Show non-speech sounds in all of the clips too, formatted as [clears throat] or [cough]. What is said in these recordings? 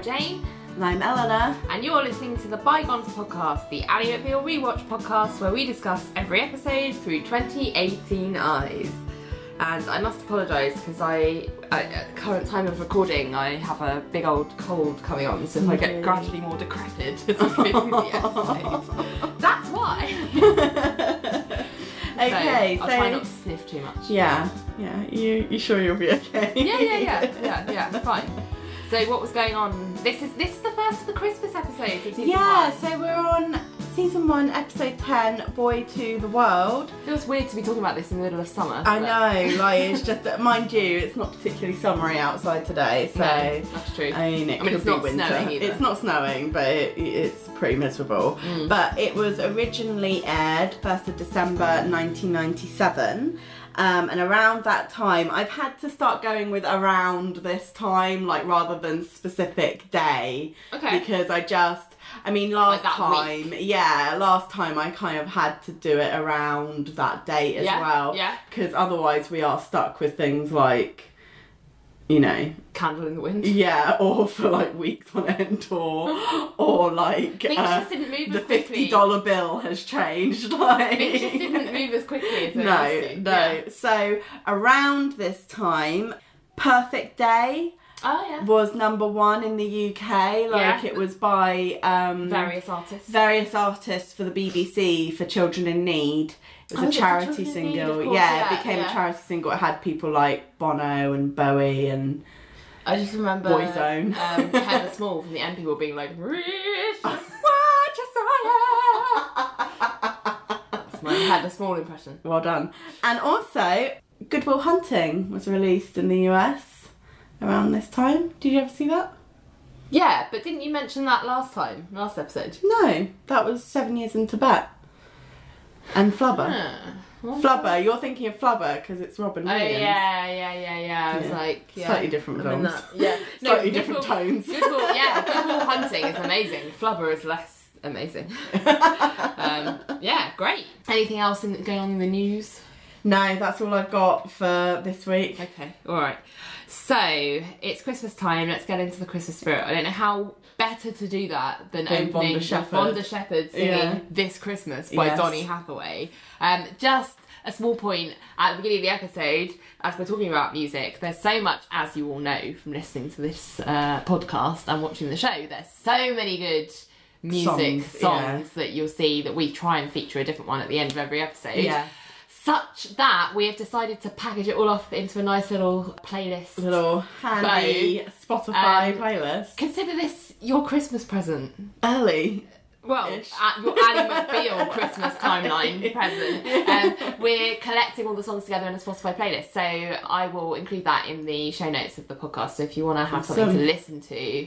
Laura Jane, And I'm Eleanor. and you're listening to the Bygones podcast, the Ally McBeal rewatch podcast where we discuss every episode through 2018 eyes. And I must apologise because I, at the current time of recording, I have a big old cold coming on, so if I get gradually more decrepit as I go through the episode, [laughs] that's why. [laughs] Okay, so, so, I'll try not to sniff too much. yeah, yeah. You you sure you'll be okay? Yeah, yeah, yeah, yeah, yeah, [laughs] fine. So what was going on? This is this is the first of the Christmas episodes of season Yeah, one. so we're on season one, episode ten, Boy to the World. It feels weird to be talking about this in the middle of summer. I know, like it's [laughs] just that, mind you, it's not particularly summery outside today, so No, that's true. I mean, it I mean, could it's be not winter. snowing either. It's not snowing, but it, it's pretty miserable. Mm. But it was originally aired 1st of December 1997. Um, and around that time, I've had to start going with around this time, like rather than specific day. Okay. Because I just, I mean, last that time, yeah, last time I kind of had to do it around that date as Yeah, well. yeah. Because otherwise, we are stuck with things like, you know, Candle in the wind. yeah, or for like weeks on end, or [gasps] or like uh, just didn't move the fifty dollar bill has changed. [laughs] Like Things just didn't move as quickly as no, no. Yeah. So around this time, Perfect Day Oh yeah. was number one in the UK. Like Yeah. it was by um, Various artists. various artists for the BBC for Children in Need. It was Oh, a is it for charity in Need? single. Course, yeah, yeah, it became yeah. a charity single. It had people like Bono and Bowie and I just remember Boyzone. um, [laughs] Heather Small from the M people being like, "Rich what you That's my Heather Small impression. Well done. And also, Goodwill Hunting was released in the US around this time. Did you ever see that? Yeah, but didn't you mention that last time, last episode? No, that was Seven Years in Tibet. And Flubber. Huh. Flubber, you're thinking of Flubber because it's Robin Williams. Oh Williams. yeah, yeah, yeah, yeah. I was Yeah. like, yeah. Slightly different I'm films. that. Yeah, [laughs] Slightly different Goodwill- tones. Goodwill, yeah, Goodwill [laughs] Hunting is amazing. Flubber is less amazing. [laughs] um, yeah, great. Anything else in, going on in the news? No, that's all I've got for this week. Okay, all right. So it's Christmas time. Let's get into the Christmas spirit. I don't know how better to do that than Than opening with Shepard. Shepard singing Yeah. "This Christmas" by Yes. Donny Hathaway. Um, just a small point at the beginning of the episode, as we're talking about music, there's so much, as you all know from listening to this uh, podcast and watching the show. There's so many good music Songs, songs, yeah. that you'll see that we try and feature a different one at the end of every episode Yeah. such that we have decided to package it all up into a nice little playlist. Little handy Spotify Um, playlist. Consider this your Christmas present. Early. Well, at your Ally McBeal [laughs] Christmas timeline [laughs] present. Um, we're collecting all the songs together in a Spotify playlist, so I will include that in the show notes of the podcast. So if you want to have something Awesome. to listen to,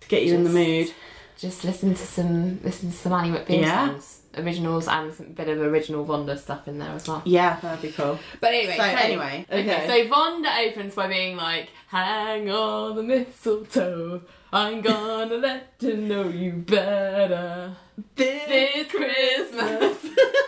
To get you in the mood. just listen to some listen to some Ally McBeal Yeah. songs, originals, and some bit of original Vonda stuff in there as well. Yeah, that'd be cool. But anyway, So, anyway, okay. so Vonda opens by being like, "Hang on the mistletoe, I'm gonna let you know you better this Christmas." That's [laughs]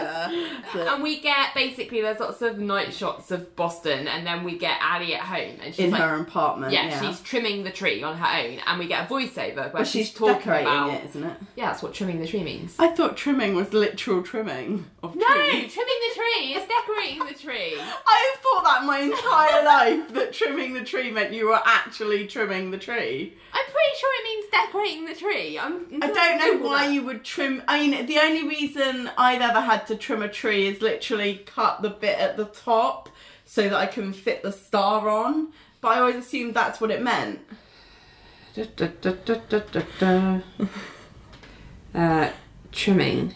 better. [laughs] it. and we get basically there's lots of night shots of Boston, and then we get Ali at home, and she's in like, her apartment. yeah, Yeah, she's trimming the tree on her own, and we get a voiceover where Well, she's, she's talking decorating about. it, isn't it? Yeah, that's what trimming the tree means. I thought trimming was literal trimming of No, trees. trimming the tree is decorating the tree. [laughs] I have thought that my entire life that trimming the tree meant you were actually trimming the tree. I'm pretty sure it means decorating the tree. I'm, I don't know why you would trim. I mean, the only reason I've ever had to trim a tree is literally cut the bit at the top so that I can fit the star on. But I always assumed that's what it meant. Da, da, da, Uh, trimming.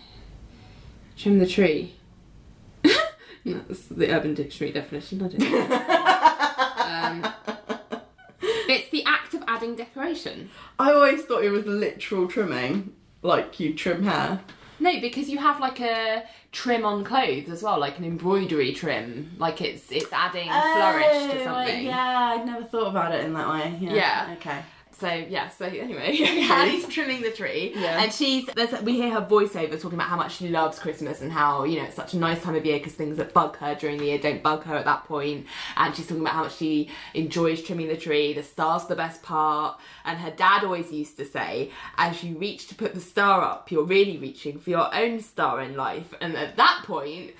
Trim the tree. [laughs] That's the Urban Dictionary definition, I don't know. um, it's the act of adding decoration. I always thought it was literal trimming, like you trim hair. No, because you have like a trim on clothes as well, like an embroidery trim. Like it's it's adding oh, flourish to Oh, something. Yeah, I'd never thought about it in that way. Yeah. Yeah. Okay. So yeah, so anyway, [laughs] [laughs] Ali's trimming the tree, Yeah. and she's there's we hear her voiceover talking about how much she loves Christmas and how you know it's such a nice time of year because things that bug her during the year don't bug her at that point, and she's talking about how much she enjoys trimming the tree. The star's the best part, and her dad always used to say, as you reach to put the star up, you're really reaching for your own star in life, and at that point.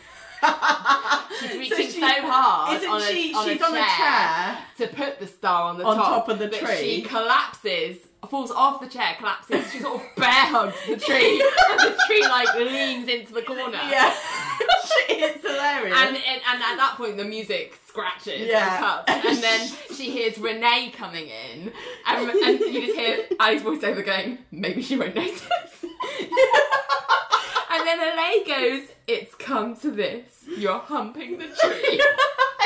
She's reaching so, she's- hard. isn't on a, she- on she's a on a chair. to put the star on the On top, top of the tree. She collapses, falls off the chair, collapses. She sort of bear hugs the tree, [laughs] and the tree like leans into the corner. Yeah. [laughs] it's hilarious. And, and and at that point the music scratches Yeah. and cuts, and then she hears Renee coming in, and, and you just hear Ali's voiceover going, "Maybe she won't notice." [laughs] and then Elaine goes, "It's come to this. You're humping the [laughs] tree."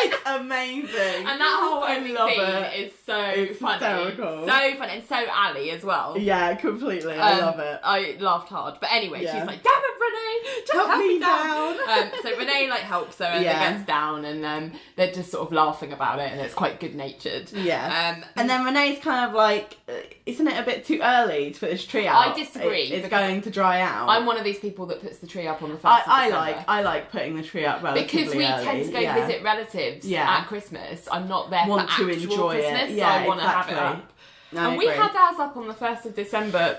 it's amazing. And that whole I love it. is so It's funny. hysterical. So funny. And so Ali as well. Yeah, completely. I Um, love it. I laughed hard. But anyway, Yeah. she's like, damn it, Renee! Just Help help, me down. down." um, so Renee like helps her and Yeah. then gets down and um, they're just sort of laughing about it and it's quite good natured. Yeah. Um, and then Renee's kind of like, uh, isn't it a bit too early to put this tree out? I disagree, It- it's going to dry out. I'm one of these people that puts the tree up on the first I, I. like I like putting the tree up relatively because we early. tend to go yeah. visit relatives Yeah. at Christmas. I'm not there Want for to actual enjoy it. Christmas, Yeah, so I want to have exactly. it up. I and we had ours up on the 1st of December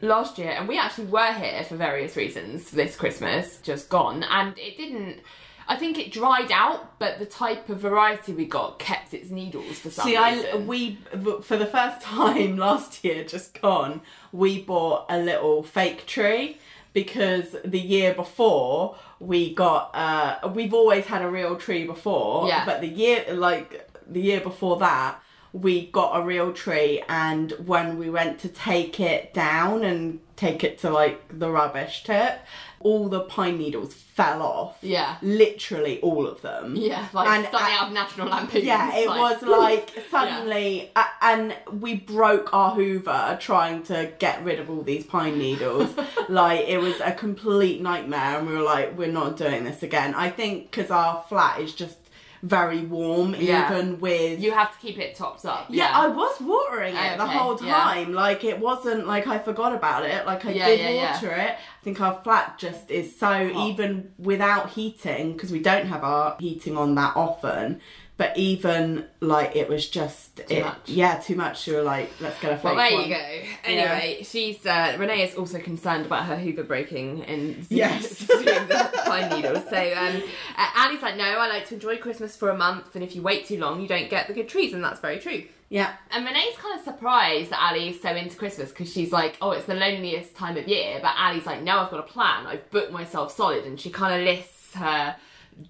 last year, and we actually were here for various reasons this Christmas, just gone, and it didn't. I think it dried out, but the type of variety we got kept its needles for some See, I reason. we for the first [laughs] time last year, just gone, we bought a little fake tree because the year before we got uh we've always had a real tree before, Yeah. but the year like the year before that we got a real tree and when we went to take it down and take it to like the rubbish tip all the pine needles fell off Yeah. literally all of them yeah, like And I- out of National Lampoon. yeah, it was like [laughs] suddenly, a and we broke our Hoover trying to get rid of all these pine needles. [laughs] like it was a complete nightmare, and we were like, we're not doing this again. I think because our flat is just very warm, Yeah. even with. You have to keep it topped up. yeah, I was watering it the Okay, whole yeah. time. Like it wasn't like I forgot about it. Like I Yeah, did yeah, yeah. water it. I think our flat just is so even without heating because we don't have our heating on that often. But even like it was just it, much. yeah, too much. You were like, let's get a fake Well, there one. you go. Anyway, she's uh, Renee is also concerned about her Hoover breaking and [laughs] Yes. [laughs] the pine needles. So um, uh, Ali's like, no, I like to enjoy Christmas for a month, and if you wait too long, you don't get the good trees, and that's very true. Yeah, And Renee's kind of surprised that Ali is so into Christmas because she's like, oh, it's the loneliest time of year. But Ali's like, no, I've got a plan. I've booked myself solid, and she kind of lists her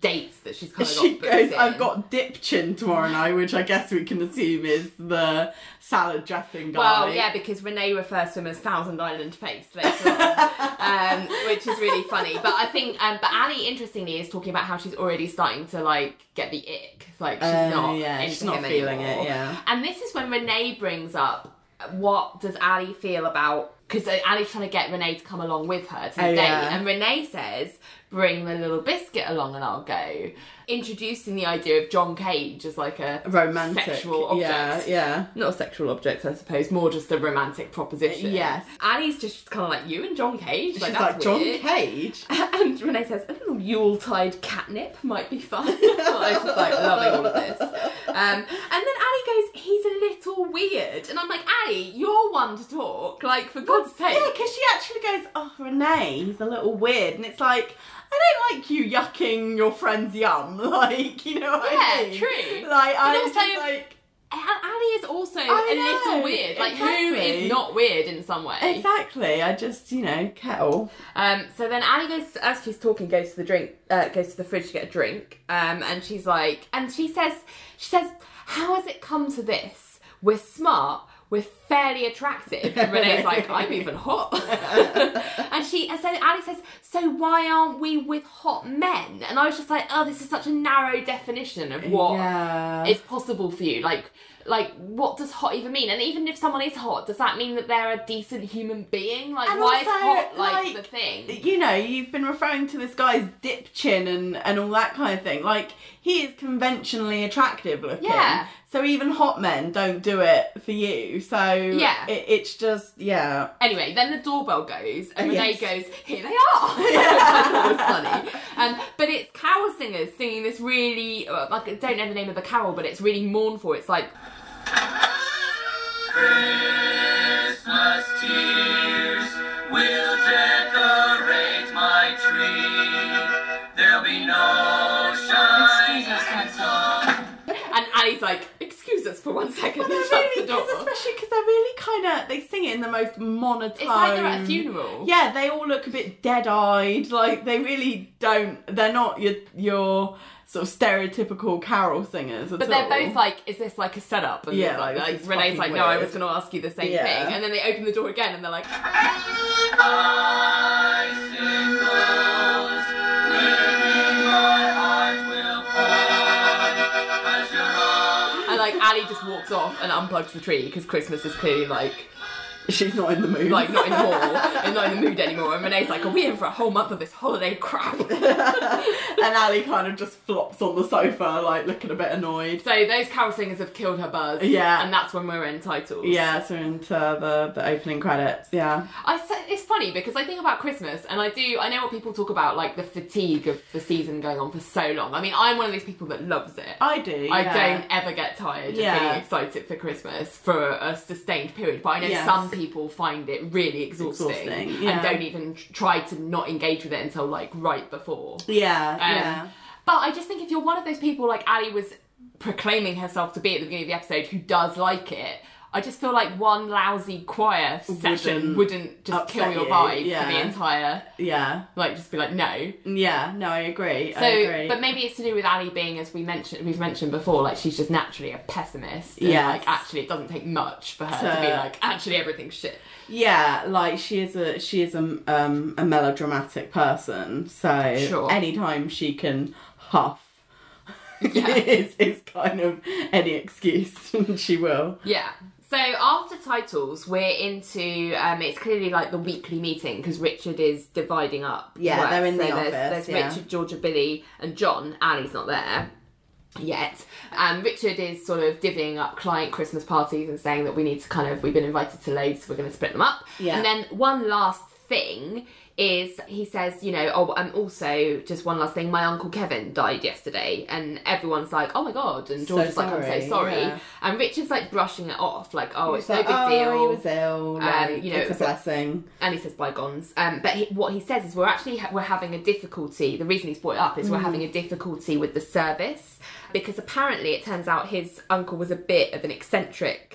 dates that she's kind of she goes. in. I've got dip chin tomorrow night, which I guess we can assume is the salad dressing guy. Well, yeah, because Renee refers to him as Thousand Island Face later on, [laughs] um, which is really funny. But I think, um, but Ali, interestingly, is talking about how she's already starting to like get the ick. Like she's Uh, not, yeah, into she's not feeling it, yeah. And this is when Renee brings up what does Ali feel about because Ali's trying to get Renee to come along with her to the Oh, date, yeah. and Renee says, "Bring the little biscuit along, and I'll go." Introducing the idea of John Cage as like a romantic. sexual object Yeah, yeah. not a sexual object, I suppose, more just a romantic proposition. Yes. Annie's just kind of like you and John Cage. Like, She's like John weird. Cage. [laughs] And Renee says a little Yuletide catnip might be fun. [laughs] I'm just like loving all of this. Um, and then Annie goes, "He's a little weird," and I'm like, Annie, you're one to talk. Like for God's sake. Yeah, because she actually goes, "Oh, Renee, he's a little weird," and it's like, I don't like you yucking your friend's yum. [laughs] Like, you know what I Yeah, mean? true. Like, I'm also- just like, And Ali is also I a know, little weird. Like who exactly. is not weird in some way? exactly. I just, you know, kettle. Um, so then Ali goes, as she's talking, goes to the drink, uh, goes to the fridge to get a drink. Um, and she's like, and she says, she says, how has it come to this? We're smart. We're fairly attractive. And Renee's [laughs] like, I'm even hot. [laughs] and she, and so Ali says, so why aren't we with hot men? And I was just like, oh, this is such a narrow definition of what is Yeah. possible for you. Like, like what does hot even mean? And even if someone is hot, does that mean that they're a decent human being? Like And why is hot like, like, the thing? you know, you've been referring to this guy's dip chin and, and all that kind of thing. Like, he is conventionally attractive looking. Yeah. So even hot men don't do it for you. So Yeah. it, it's just, yeah. Anyway, then the doorbell goes, and Renee Yes. goes, "Here they are." [laughs] it was funny, [laughs] um, but it's carol singers singing this really, uh, like I don't know the name of the carol, but it's really mournful. It's like, Christmas tears will decorate Annie's like, "Excuse us for one second. second," and They're shuts really, the door. 'cause especially because they're really kind of, they sing it in the most monotone. It's like they're at a funeral. Yeah, they all look a bit dead-eyed. Like they really don't. They're not your your sort of stereotypical carol singers at But they're all. both like, is this like a setup? And Yeah, like, this like is Renee's fucking like, no, I was going to ask you the same Yeah. thing. And then they open the door again and they're like, Ali just walks off and unplugs the tree because Christmas is clearly like, She's not in the mood. like not anymore, and [laughs] not in the mood anymore. And Renee's like, are we in for a whole month of this holiday crap? [laughs] and Ali kind of just flops on the sofa, like looking a bit annoyed. So those carol singers have killed her buzz. Yeah. And that's when we're in titles. Yeah, so into the the opening credits. Yeah, I it's funny because I think about Christmas and I do I know what people talk about like the fatigue of the season going on for so long. I mean, I'm one of these people that loves it. I do. I yeah. don't ever get tired Yeah. of being excited for Christmas for a sustained period, but I know Yes. some people find it really exhausting, Exhausting, and don't even try to not engage with it until like right before. Yeah, Um, yeah. But I just think if you're one of those people like Ali was proclaiming herself to be at the beginning of the episode who does like it, I just feel like one lousy choir session Wouldn't wouldn't just kill your you, vibe for the entire Yeah, like just be like no. yeah. No, I agree. So, I agree. but maybe it's to do with Ali being, as we mentioned, we've mentioned before, like she's just naturally a pessimist. Yes. like actually, it doesn't take much for her to, To- be like, actually, everything's shit. Yeah, like she is a she is a um a melodramatic person. So Sure. anytime she can huff, Yeah. [laughs] is is kind of any excuse [laughs] she will. Yeah. So after titles, we're into um, it's clearly like the weekly meeting because Richard is dividing up. Yeah, work. they're in so the there's, office, There's yeah. Richard, Georgia, Billy, and John. Ali's not there yet. And Richard is sort of divvying up client Christmas parties and saying that we need to kind of we've been invited to loads, so we're going to split them up. Yeah. And then one last thing is he says, you know, oh, and also just one last thing, my uncle Kevin died yesterday, and everyone's like, oh my god, and So George is like, I'm so sorry, yeah. and Richard's like brushing it off, like, oh, it's no like, big oh, deal, he was ill. Like, you know, it's a blessing. and he says bygones. Um, but he, what he says is we're actually we're having a difficulty. The reason he's brought it up is we're having a difficulty with the service because apparently it turns out his uncle was a bit of an eccentric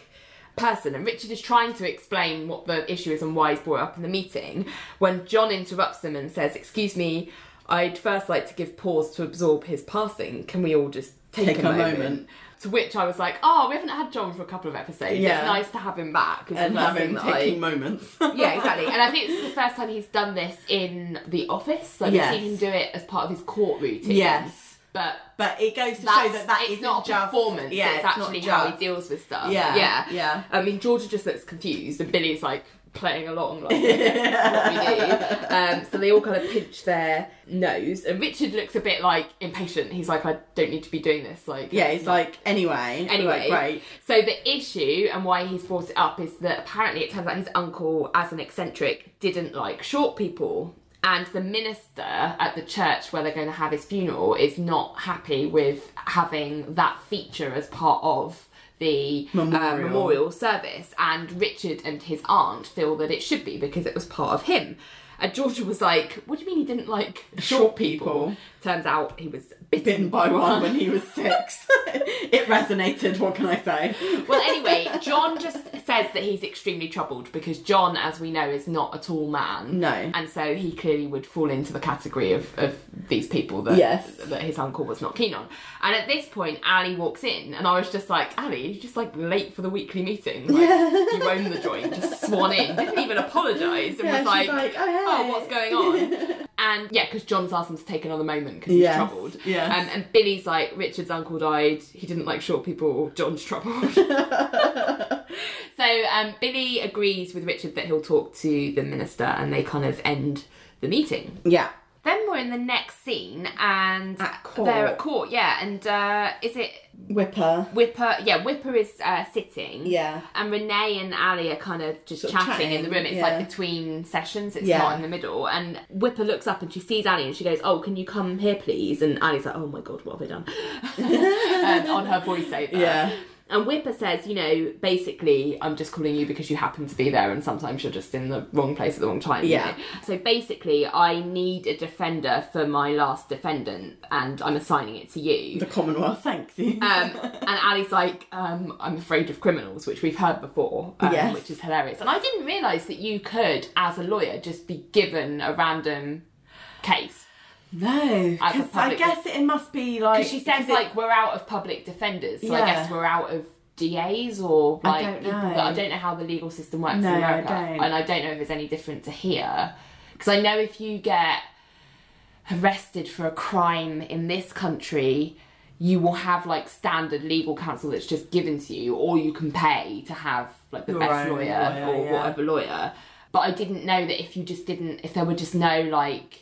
person and Richard is trying to explain what the issue is and why he's brought up in the meeting when John interrupts him and says, "Excuse me, I'd first like to give pause to absorb his passing. Can we all just take, Take a, moment? moment. To which I was like, "Oh, we haven't had John for a couple of episodes. Yeah. It's nice to have him back." And have him that I- taking moments. [laughs] yeah, exactly. And I think this is the first time he's done this in the office. Like Yes. we've seen him do it as part of his court routine. Yes. But But it goes to show that that it's isn't not a just performance. Yeah, it's, not actually how he just- deals with stuff. Yeah, yeah, yeah. I mean, Georgia just looks confused, and Billy's like playing along like that's what we do. [laughs] Um, so they all kind of pinch their nose, and Richard looks a bit like impatient. He's like, I don't need to be doing this. Like, Yeah, it's it's like anyway. Anyway, like, great. so the issue and why he's brought it up is that apparently it turns out his uncle, as an eccentric, didn't like short people. And the minister at the church where they're going to have his funeral is not happy with having that feature as part of the uh, Memorial. memorial service. And Richard and his aunt feel that it should be because it was part of him. And Georgia was like, What do you mean he didn't like short people. Turns out he was bitten, by one when he was six. [laughs] it resonated. What can I say? Well, anyway, John just says that he's extremely troubled because John, as we know, is not a tall man. No. And so he clearly would fall into the category of, of these people that, Yes. that his uncle was not keen on. And at this point, Ali walks in, and I was just like, Ali, you're just like late for the weekly meeting. Like, you own the joint, just swan in. Didn't even apologise and Yeah, was like, like, "Oh, hey." oh, what's going on? [laughs] and yeah, because John's asked him to take another moment because he's Yes, troubled. Yeah. Um, and Billy's like, Richard's uncle died. He didn't like short people. John's troubled. [laughs] [laughs] so um, Billy agrees with Richard that he'll talk to the minister, and they kind of end the meeting. Yeah. Then we're in the next scene, and At court. they're at court. Yeah, and uh, is it Whipper. Whipper? Yeah, Whipper is uh, sitting. Yeah. And Renee and Ali are kind of just Sort of chatting, in the room. It's yeah. like between sessions. It's Yeah. not in the middle. And Whipper looks up and she sees Ali and she goes, "Oh, can you come here, please?" And Ali's like, "Oh my god, what have I done?" [laughs] um, on her voiceover. Yeah. And Whipper says, you know, basically, I'm just calling you because you happen to be there, and sometimes you're just in the wrong place at the wrong time. you Yeah. know? So basically, I need a defender for my last defendant, and I'm assigning it to you. The Commonwealth, thank you. Um, and Ali's like, um, I'm afraid of criminals, which we've heard before, um, Yes. which is hilarious. And I didn't realise that you could, as a lawyer, just be given a random case. No. I guess it must be like. Because she says it- like, we're out of public defenders, so I guess we're out of DAs or I like don't people know. that I don't know how the legal system works No, in I America, don't. and I don't know if it's any different to here. Because I know if you get arrested for a crime in this country, you will have like standard legal counsel that's just given to you, or you can pay to have like the Your best lawyer, lawyer, or yeah. whatever lawyer. But I didn't know that if you just didn't, if there were just no like.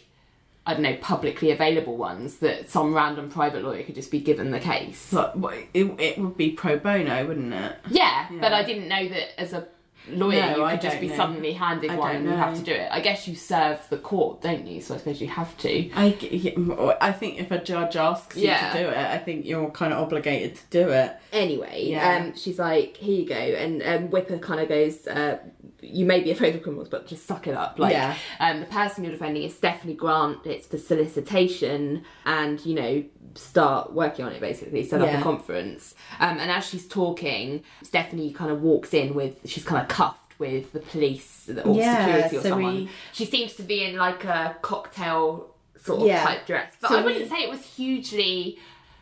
I don't know, publicly available ones that some random private lawyer could just be given the case. But what- it, it would be pro bono, wouldn't it? Yeah, but I didn't know that as a lawyer No, you I could just don't be know. suddenly handed I one and you have to do it. I guess you serve the court, don't you? So I suppose you have to. I, yeah, I think if a judge asks you to do it, I think you're kind of obligated to do it. Anyway, Yeah. um, she's like, "Here you go," and um, Whipper kind of goes, uh, "You may be afraid of criminals, but just suck it up." Like, Yeah. um, the person you're defending is Stephanie Grant. It's for solicitation, and you know, start working on it basically. Set up Yeah. a conference, um, and as she's talking, Stephanie kind of walks in with she's kind of cuffed with the police or Yeah, security or so someone. we- She seems to be in like a cocktail sort of Yeah. type dress, but So I wouldn't we- say it was hugely.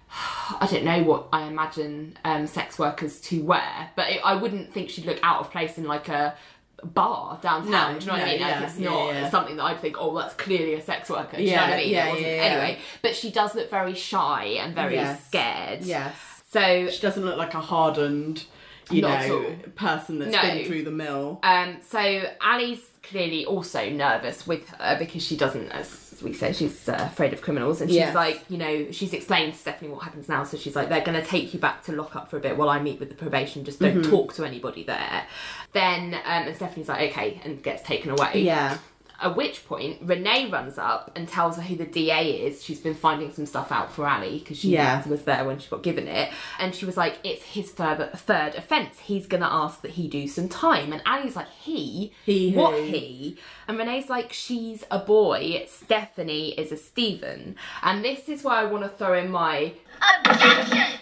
[sighs] I don't know what I imagine um, sex workers to wear, but it, I wouldn't think she'd look out of place in like a bar downtown. No, do you know what I no, mean? yeah, like it's not yeah. something that I'd think, oh, that's clearly a sex worker. Do you know what I mean? Yeah. Anyway, but she does look very shy and very Yes. scared. Yes. So She doesn't look like a hardened, you know, person that's No. been through the mill. Um, so Ali's clearly also nervous with her because she doesn't, as we said, she's uh, afraid of criminals, and she's Yes. like, you know, she's explained to Stephanie what happens now. So she's like, they're going to take you back to lock up for a bit while I meet with the probation. Just don't Mm-hmm. talk to anybody there. Then, um, and Stephanie's like, okay, and gets taken away. Yeah. At which point, Renee runs up and tells her who the DA is. She's been finding some stuff out for Ali because she Yeah. was there when she got given it. And she was like, it's his further, third offence. He's going to ask that he do some time. And Ali's like, he? He What who? he? And Renee's like, she's a boy. Stephanie is a Stephen. And this is where I want to throw in my Objection!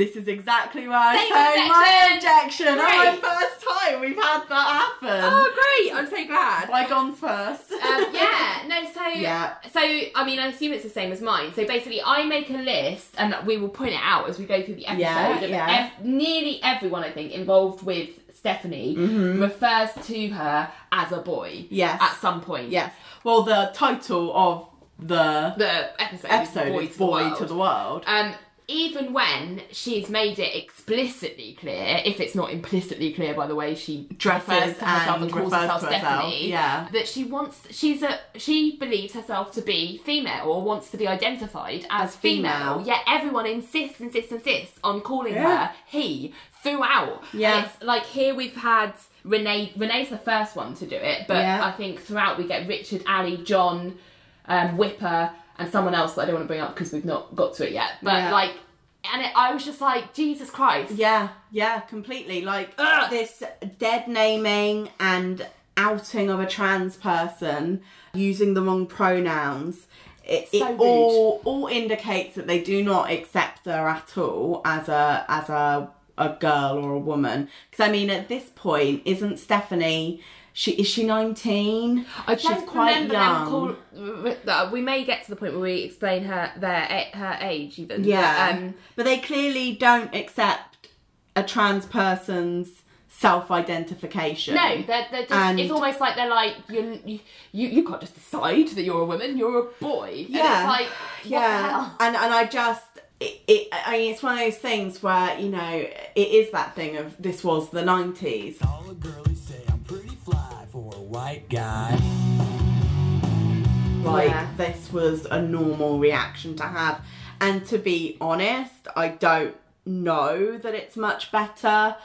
This is exactly where I say my objection. Oh, my first time we've had that happen. Oh, great! I'm so glad. Bygones first. um, yeah, no, so [laughs] Yeah. so I mean, I assume it's the same as mine. So basically, I make a list, and we will point it out as we go through the episode. Yeah, yeah. ev- nearly everyone, I think, involved with Stephanie refers to her as a boy. Mm-hmm. Yes. at some point. Yes. Well, the title of the the episode, episode is Boy, to, Boy the World. to the World. Um, even when she's made it explicitly clear, if it's not implicitly clear by the way she Dresses refers to herself and, and calls herself to herself, Stephanie, yeah. that she wants, she's a, she believes herself to be female or wants to be identified as, As female. female. Yet everyone insists, insists, insists on calling Yeah. her he throughout. Yeah. Like here we've had Renee. Renee's the first one to do it, but Yeah. I think throughout we get Richard, Ali, John, um, Whipper, and someone else that I don't want to bring up because we've not got to it yet. But Yeah. like, and it, I was just like, Jesus Christ. Yeah, yeah, completely. Like Ugh. this dead naming and outing of a trans person using the wrong pronouns. It, So it all all indicates that they do not accept her at all as a as a a girl or a woman. Because I mean, at this point, isn't Stephanie? she is she 19 i she's quite young. call, uh, we may get to the point where we explain her their her age even yeah. but, um, but they clearly don't accept a trans person's self-identification. No they're, they're just, and, it's almost like they're like you, you you can't just decide that you're a woman you're a boy. Yeah. like, yeah. and and i just it, it, I mean, it's one of those things where you know it is that thing of this was the 90s white guy. Like Yeah. this was a normal reaction to have, and to be honest, I don't know that it's much better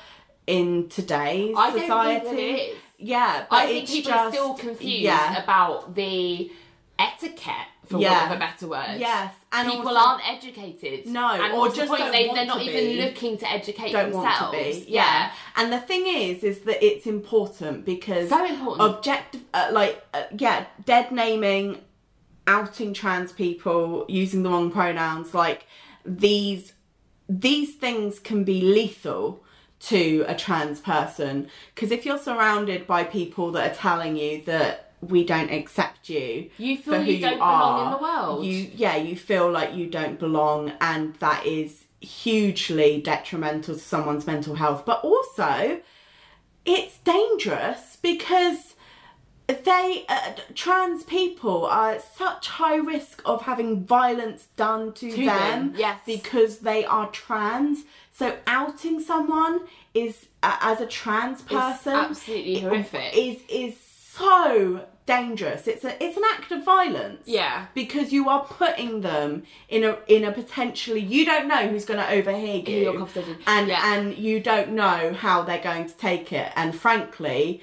in today's I don't society. think it is. Yeah, but I think it's people just, are still confused Yeah, about the etiquette, for Yeah. want of a better word. Yes, and people also- aren't educated. No, and or what's the point? don't they, they're not even be. looking to educate don't themselves. want to be. Yeah. And the thing is, is that it's important because So important. Objective, uh, like uh, yeah, dead naming, outing trans people, using the wrong pronouns, like these these things can be lethal to a trans person because if you're surrounded by people that are telling you that we don't accept you You feel for who you don't belong in the world. you yeah you feel like you don't belong and that is hugely detrimental to someone's mental health but also it's dangerous because they uh, trans people are at such high risk of having violence done to, To them, them, yes. because they are trans so outing someone is uh, as a trans person absolutely horrific. is is so dangerous it's a it's an act of violence Yeah. because you are putting them in a in a potentially you don't know who's going to overhear you your conversation. and Yeah. and you don't know how they're going to take it and frankly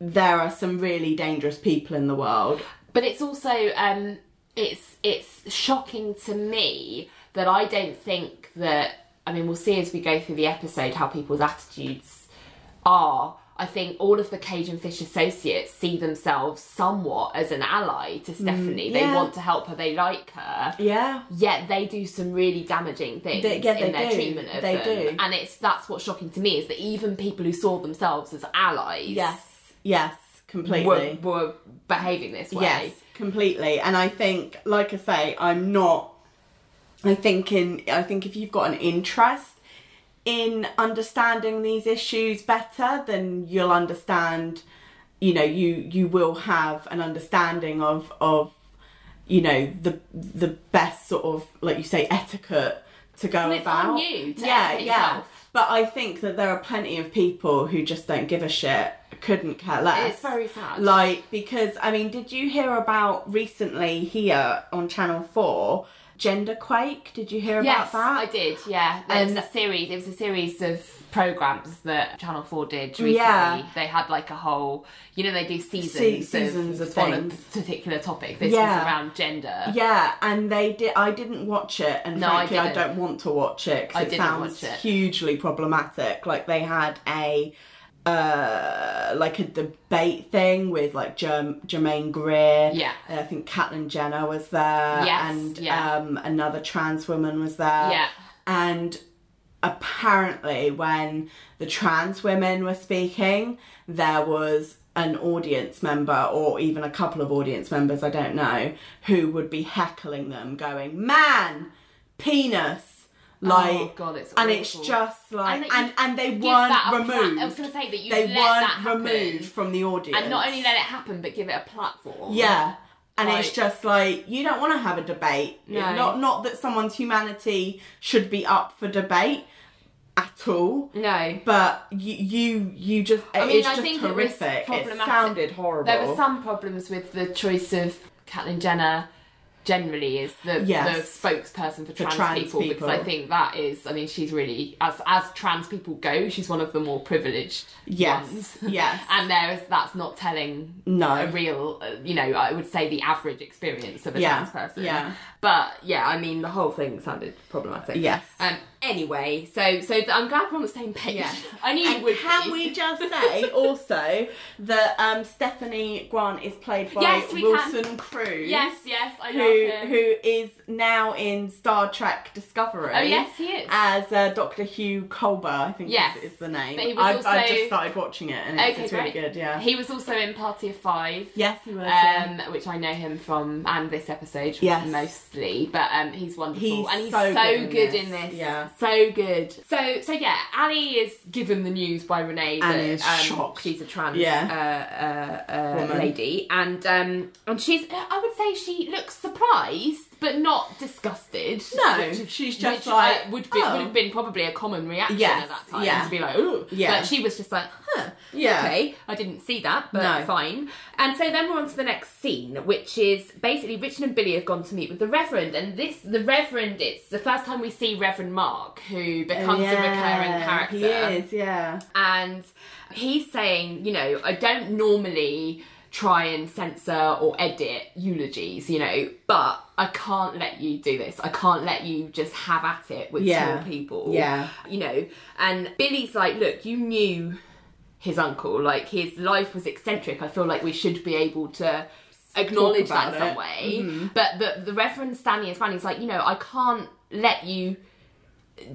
there are some really dangerous people in the world but it's also um it's it's shocking to me that I don't think that I mean we'll see as we go through the episode how people's attitudes are. I think all of the Cage and Fish associates see themselves somewhat as an ally to Stephanie. They Mm, yeah. want to help her, they like her. yeah Yet they do some really damaging things They- yeah, in their do. treatment of They them. do. And it's that's what's shocking to me is that even people who saw themselves as allies yes yes completely were, were behaving this way. Yes, completely. And I think, like I say, I'm not. I think in. I think if you've got an interest in understanding these issues better, then you'll understand. You know, you you will have an understanding of of you know the the best sort of like you say etiquette to go it's about. you to yeah, yeah. yourself. But I think that there are plenty of people who just don't give a shit, couldn't care less. It's very sad. Like because I mean, did you hear about recently here on Channel Four, Gender Quake? Did you hear Yes, about that? I did. Yeah, there was And- a series. It was a series of programs that Channel Four did recently. Yeah. They had like a whole, you know, they do seasons, Se- seasons of, of on a particular topic. This Yeah. was around gender. Yeah, and they did. I didn't watch it, and No, I frankly, I, didn't. don't want to watch it I because it sounds it. hugely problematic. Like they had a uh like a debate thing with like Jerm- Germaine Greer. Yeah. and I think Caitlyn Jenner was there, Yes, and yeah. um another trans woman was there. Yeah. and apparently when the trans women were speaking there was an audience member or even a couple of audience members i don't know who would be heckling them going man penis like Oh, God, it's and it's just like And and and, they weren't a pla- removed I was to say that you they let weren't that removed from the audience and not only let it happen, but give it a platform. yeah. And it's just like you don't want to have a debate. No. Not not that someone's humanity should be up for debate at all. No. But you you you just I mean, it's I just think it was horrific. It, problematic. sounded horrible. There were some problems with the choice of Caitlyn Jenner generally is the Yes. the spokesperson for, trans, trans people, because I think that is I mean she's really as as trans people go she's one of the more privileged Yes, ones [laughs] yes. and there's that's not telling No. a real uh, you know I would say the average experience of a Yeah, trans person yeah. But yeah I mean the whole thing sounded problematic Yes. um anyway so so I'm glad we're on the same page Yes. [laughs] I knew you and would can be. we [laughs] just say also that um, Stephanie Grant is played by Yes, we can. Wilson Cruz. yes yes I who love him who is now in Star Trek Discovery. Oh, yes, he is. As uh, Doctor Hugh Culber, I think Yes. is, is the name. But he was I've, also- I've just started watching it and it's, Okay, it's really great. good. Yeah. He was also in Party of Five. yes, he was. yeah. Um, which I know him from, and this episode Yes. But um, he's wonderful, He's and he's so so, good in good this. in this Yeah. So good. So so yeah, Ali is given the news by Renee that And um, shocked. she's a trans Yeah. uh, uh, uh, lady, and um, and she's I would say she looks surprised but not disgusted. No, which she's just which like, I- would be oh. would have oh. been probably a common reaction Yes, at that time yeah. to be like, oh, Yeah. But she was just like, huh, Yeah. okay, I didn't see that, but No. fine. And so then we're on to the next scene, which is basically Richard and Billy have gone to meet with the Reverend, and this the Reverend. It's the first time we see Reverend Mark, who becomes a recurring character He is, yeah. and he's saying, you know, I don't normally try and censor or edit eulogies, you know, but I can't let you do this. I can't let you just have at it with Yeah. small people. Yeah. You know, and Billy's like, look, you knew his uncle, like his life was eccentric. I feel like we should be able to acknowledge that in some it. Mm-hmm. way. But the the Reverend man, he's like, you know, I can't let you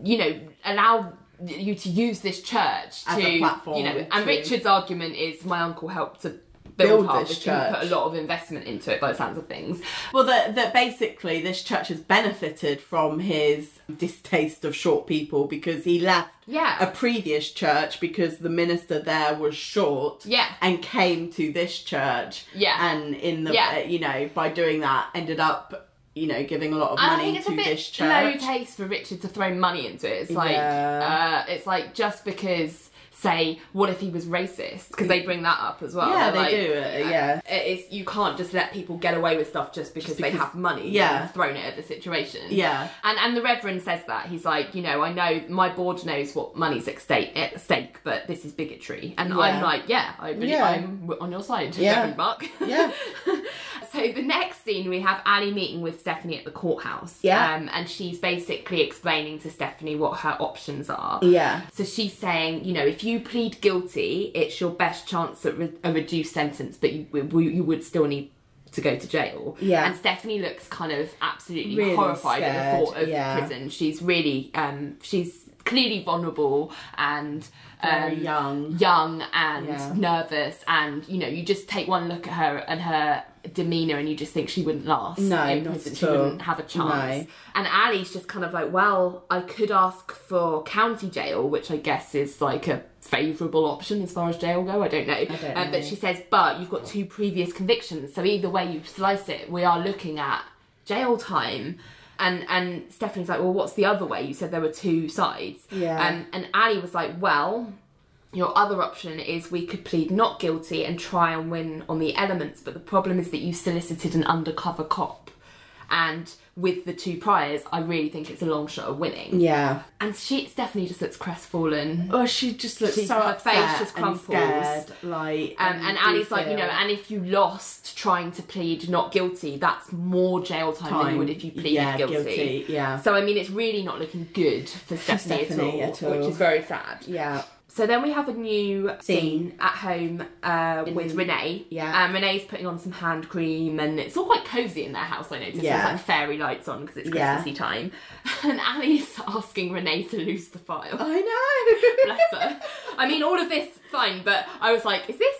you know, allow you to use this church As to, a platform you know. And Richard's argument is my uncle helped to build, Build this and put a lot of investment into it by the sounds of things. Well, that that basically this church has benefited from his distaste of short people because he left Yeah. a previous church because the minister there was short. Yeah. And came to this church. Yeah. And in the Yeah. you know by doing that ended up you know giving a lot of And I money think it's to a bit this low church. taste for Richard to throw money into it. It's like, Yeah. uh, it's like just because, say, what if he was racist? Because they bring that up as well. Yeah, They're they like, do, uh, yeah. It's you can't just let people get away with stuff just because, they because- have money. yeah. and thrown it at the situation. Yeah. and and the Reverend says that he's like, you know, I know my board knows what money's at stake, at stake, but this is bigotry, and I'm like, yeah, I really, Yeah. I'm on your side, Yeah. Reverend Mark. Yeah. [laughs] So the next scene, we have Ali meeting with Stephanie at the courthouse. Yeah. Um, and she's basically explaining to Stephanie what her options are. Yeah. So she's saying, you know, if you plead guilty, it's your best chance at re- a reduced sentence, but you, you you would still need to go to jail. Yeah. And Stephanie looks kind of absolutely Really horrified at the thought of yeah. prison. She's really, um, she's clearly vulnerable and um, young. young and Yeah. nervous and you know you just take one look at her and her demeanor and you just think she wouldn't last No, in not prison. she wouldn't have a chance No. and ali's just kind of like well i could ask for county jail which i guess is like a favourable option as far as jail go i don't know, don't Um, know. but she says but you've got two previous convictions so either way you slice it we are looking at jail time and and Stephanie's like, well, what's the other way? You said there were two sides. Yeah. Um, and Ali was like, well, your other option is we could plead not guilty and try and win on the elements, but the problem is that you solicited an undercover cop. And with the two priors, I really think it's a long shot of winning. Yeah. And she, Stephanie just looks crestfallen. Oh, she just looks She's- so her face just and scared, like. Um, and Ali's like, you know, and if you lost trying to plead not guilty, that's more jail time, than you would if you pleaded Yeah, guilty. guilty, yeah. So I mean, it's really not looking good for Stephanie, Stephanie at, at all, all. which is very sad. yeah, So then we have a new scene, Scene. at home uh, with Renee. Yeah. Um, Renee's putting on some hand cream, and it's all quite cosy in their house. I noticed. Yeah. There's like fairy lights on because it's Yeah. Christmassy time. [laughs] And Ali's asking Renee to lose the file. I know. Bless her. I mean, all of this fine, but I was like, is this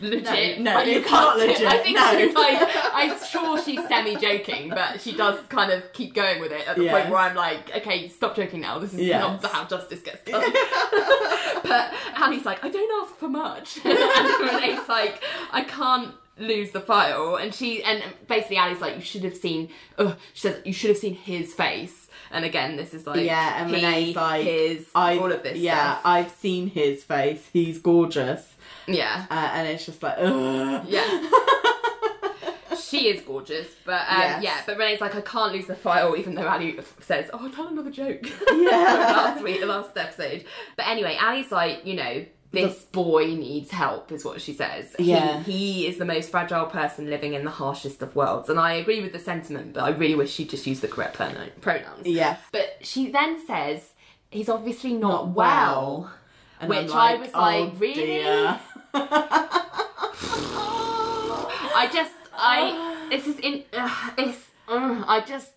legit? No, no, you it's can't not legit, I think no. she's like, I'm sure she's semi joking, but she does kind of keep going with it at the point where I'm like, okay, stop joking now. This is Yes. not how justice gets [laughs] done. [laughs] but Annie's like, I don't ask for much, [laughs] and Renee's like, I can't lose the file and she and basically Ali's like you should have seen she says you should have seen his face and again this is like yeah, and he, Renee's like, his I've, all of this Yeah, stuff. I've seen his face. He's gorgeous, yeah uh, and it's just like, ugh. Yeah. [laughs] she is gorgeous, but um, Yes. yeah, but Renee's like, I can't lose the file, even though Ali says, Oh, tell another joke. [laughs] Yeah. last week, the last episode. But anyway, Ali's like, you know, this boy needs help, is what she says. Yeah. He, is the most fragile person living in the harshest of worlds. And I agree with the sentiment, but I really wish she'd just use the correct pronoun- pronouns. Yes. But she then says, He's obviously not, Not well. well. Which I'm I was like, oh, really? dear. I just, I, this is in, uh, it's, uh, I just,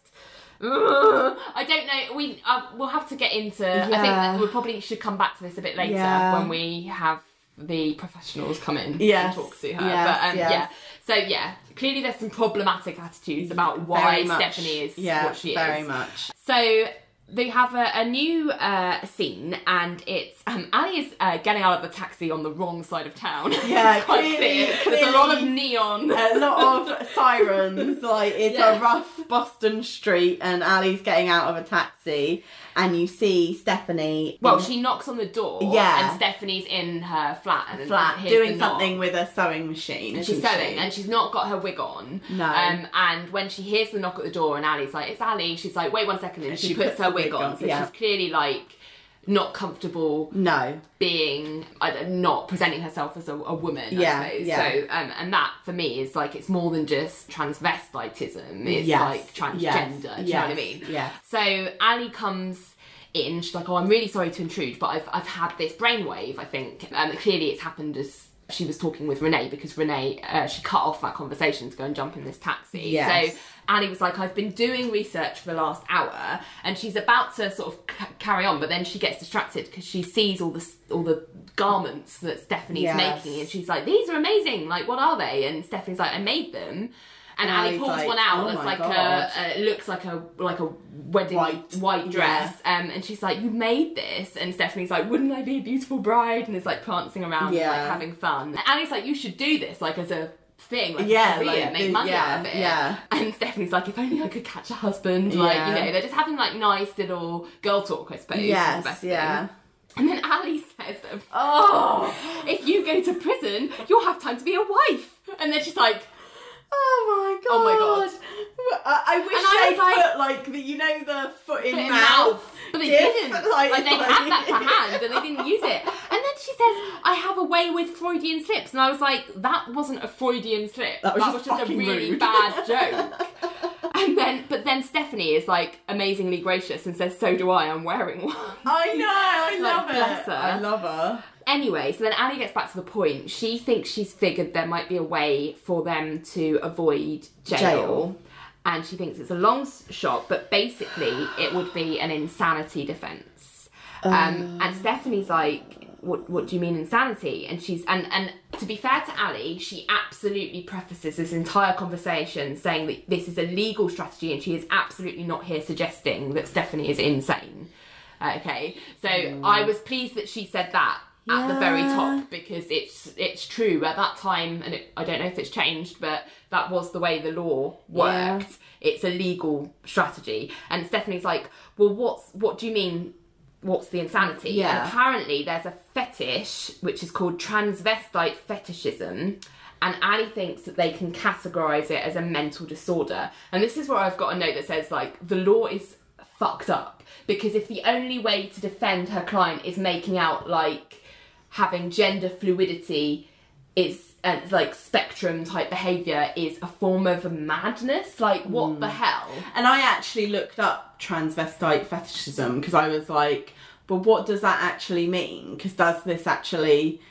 uh, I don't know. We, uh, we'll have to get into. I think that we probably should come back to this a bit later Yeah. when we have the professionals come in Yes, and talk to her. yes, but um, yes. yeah, so yeah, clearly there's some problematic attitudes about why Stephanie is yeah, what she very is. much. So they have a, a new uh, scene, and it's um, Ali is uh, getting out of the taxi on the wrong side of town. [laughs] Yeah, It's quite clearly- clear. There's a lot of neon. a lot of [laughs] sirens. Like it's Yeah. a rough Boston street, and Ali's getting out of a taxi, and you see Stephanie. well, in she knocks on the door, Yeah. and Stephanie's in her flat, and flat doing knock. something with a sewing machine. And she's sewing, she? and she's not got her wig on. No. Um, and when she hears the knock at the door, and Ali's like, "It's Ali," she's like, "Wait one second, and she, She puts, puts her wig wig on. So yeah. she's clearly like not comfortable no, being I don't- presenting herself as a, a woman. Yeah, I suppose. yeah. So, um, and that for me is like it's more than just transvestitism. It's Yes, like transgender. yes, do you know what I mean? yeah So Ali comes in. She's like, "Oh, I'm really sorry to intrude, but I've I've had this brainwave. I think um, clearly it's happened as." She was talking with Renee because Renee, uh, she cut off that conversation to go and jump in this taxi. Yes. So Ally was like, I've been doing research for the last hour, and she's about to sort of c- carry on, but then she gets distracted because she sees all the all the garments that Stephanie's Yes. making, and she's like, "These are amazing! Like, what are they?" And Stephanie's like, "I made them." And And Ally pulls like, one out "Oh that's like God." a, a looks like a like a wedding White. white, dress, um, and she's like, "You made this?" And Stephanie's like, "Wouldn't I be a beautiful bride?" And is like prancing around, Yeah. and, like having fun. And Ally's like, "You should do this, like as a." Thing like Yeah, a career, like, make money yeah, out of it. yeah. And Stephanie's like, if only I could catch a husband. Like, Yeah. you know, they're just having like nice little girl talk, I suppose. yes, best thing. yeah. And then Ally says, "Oh, if you go to prison, you'll have time to be a wife." And then she's like, Oh my god! Oh my God. I, I wish I they like- put like the you know the foot in "Foot in mouth. But they didn't. Like, like- they had that to hand and they didn't use it. And then she says, "I have a way with Freudian slips," and I was like, "That wasn't a Freudian slip. That was just just a really rude." bad joke." And then, but then Stephanie is like amazingly gracious and says, "So do I. I'm wearing one." I know. I [laughs] Like, love bless it. her. I love her. Anyway, so then Annie gets back to the point. She thinks she's figured there might be a way for them to avoid jail. Jail. And she thinks it's a long shot, but basically it would be an insanity defense. Um, and Stephanie's like, what, what do you mean insanity? And she's and and to be fair to Ally, she absolutely prefaces this entire conversation saying that this is a legal strategy, and she is absolutely not here suggesting that Stephanie is insane. Okay, so I was pleased that she said that at the very top because it's it's true at that time, and it, I don't know if it's changed, but that was the way the law Yeah. worked. It's a legal strategy, and Stephanie's like, well, what's what do you mean? What's the insanity? Yeah. And apparently, there's a fetish which is called transvestite fetishism. And Ally thinks that they can categorize it as a mental disorder. And this is where I've got a note that says, like, the law is fucked up. Because if the only way to defend her client is making out, like, having gender fluidity is uh, like spectrum type behavior is a form of madness like what the hell And I actually looked up transvestite fetishism because I was like, but what does that actually mean? Because does this actually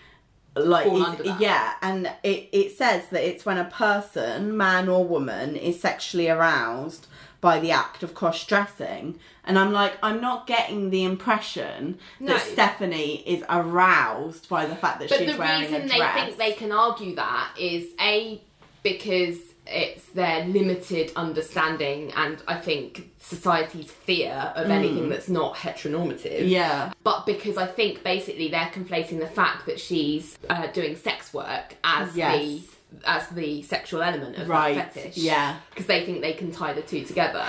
like Fall under that. yeah and it, it says that it's when a person man or woman is sexually aroused by the act of cross dressing and i'm like i'm not getting the impression No. that stephanie is aroused by the fact that but she's wearing a dress. But the reason they think they can argue that is a because it's their limited understanding and i think society's fear of anything that's not heteronormative yeah but because I think basically they're conflating the fact that she's uh, doing sex work as Yes. the as the sexual element of Right, that fetish. yeah. because they think they can tie the two together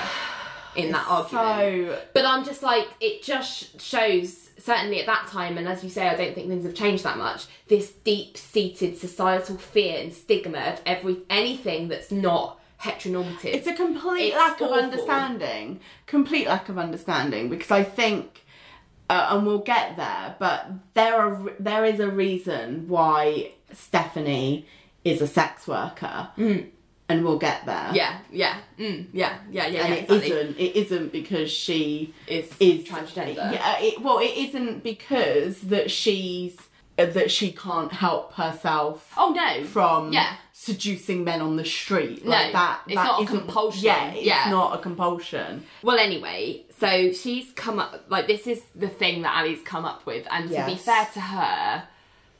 in that argument. so But I'm just like, it just shows, certainly at that time, and as you say, I don't think things have changed that much. This deep-seated societal fear and stigma of every anything that's not heteronormative. It's a complete It's lack of understanding. Complete lack of understanding because I think, uh, and we'll get there, but there are there is a reason why Stephanie is a sex worker, and we'll get there. Mm. yeah, yeah, mm, yeah, yeah, yeah, And yeah. it exactly. not It isn't because she Is is transgender. Yeah. It, well, it isn't because that she's uh, that she can't help herself Oh no, from yeah. seducing men on the street. No, like that. it's that not a compulsion. Yeah, it's Yeah. not a compulsion. Well, anyway, so she's come up like this is the thing that Ally's come up with, and to be fair to her,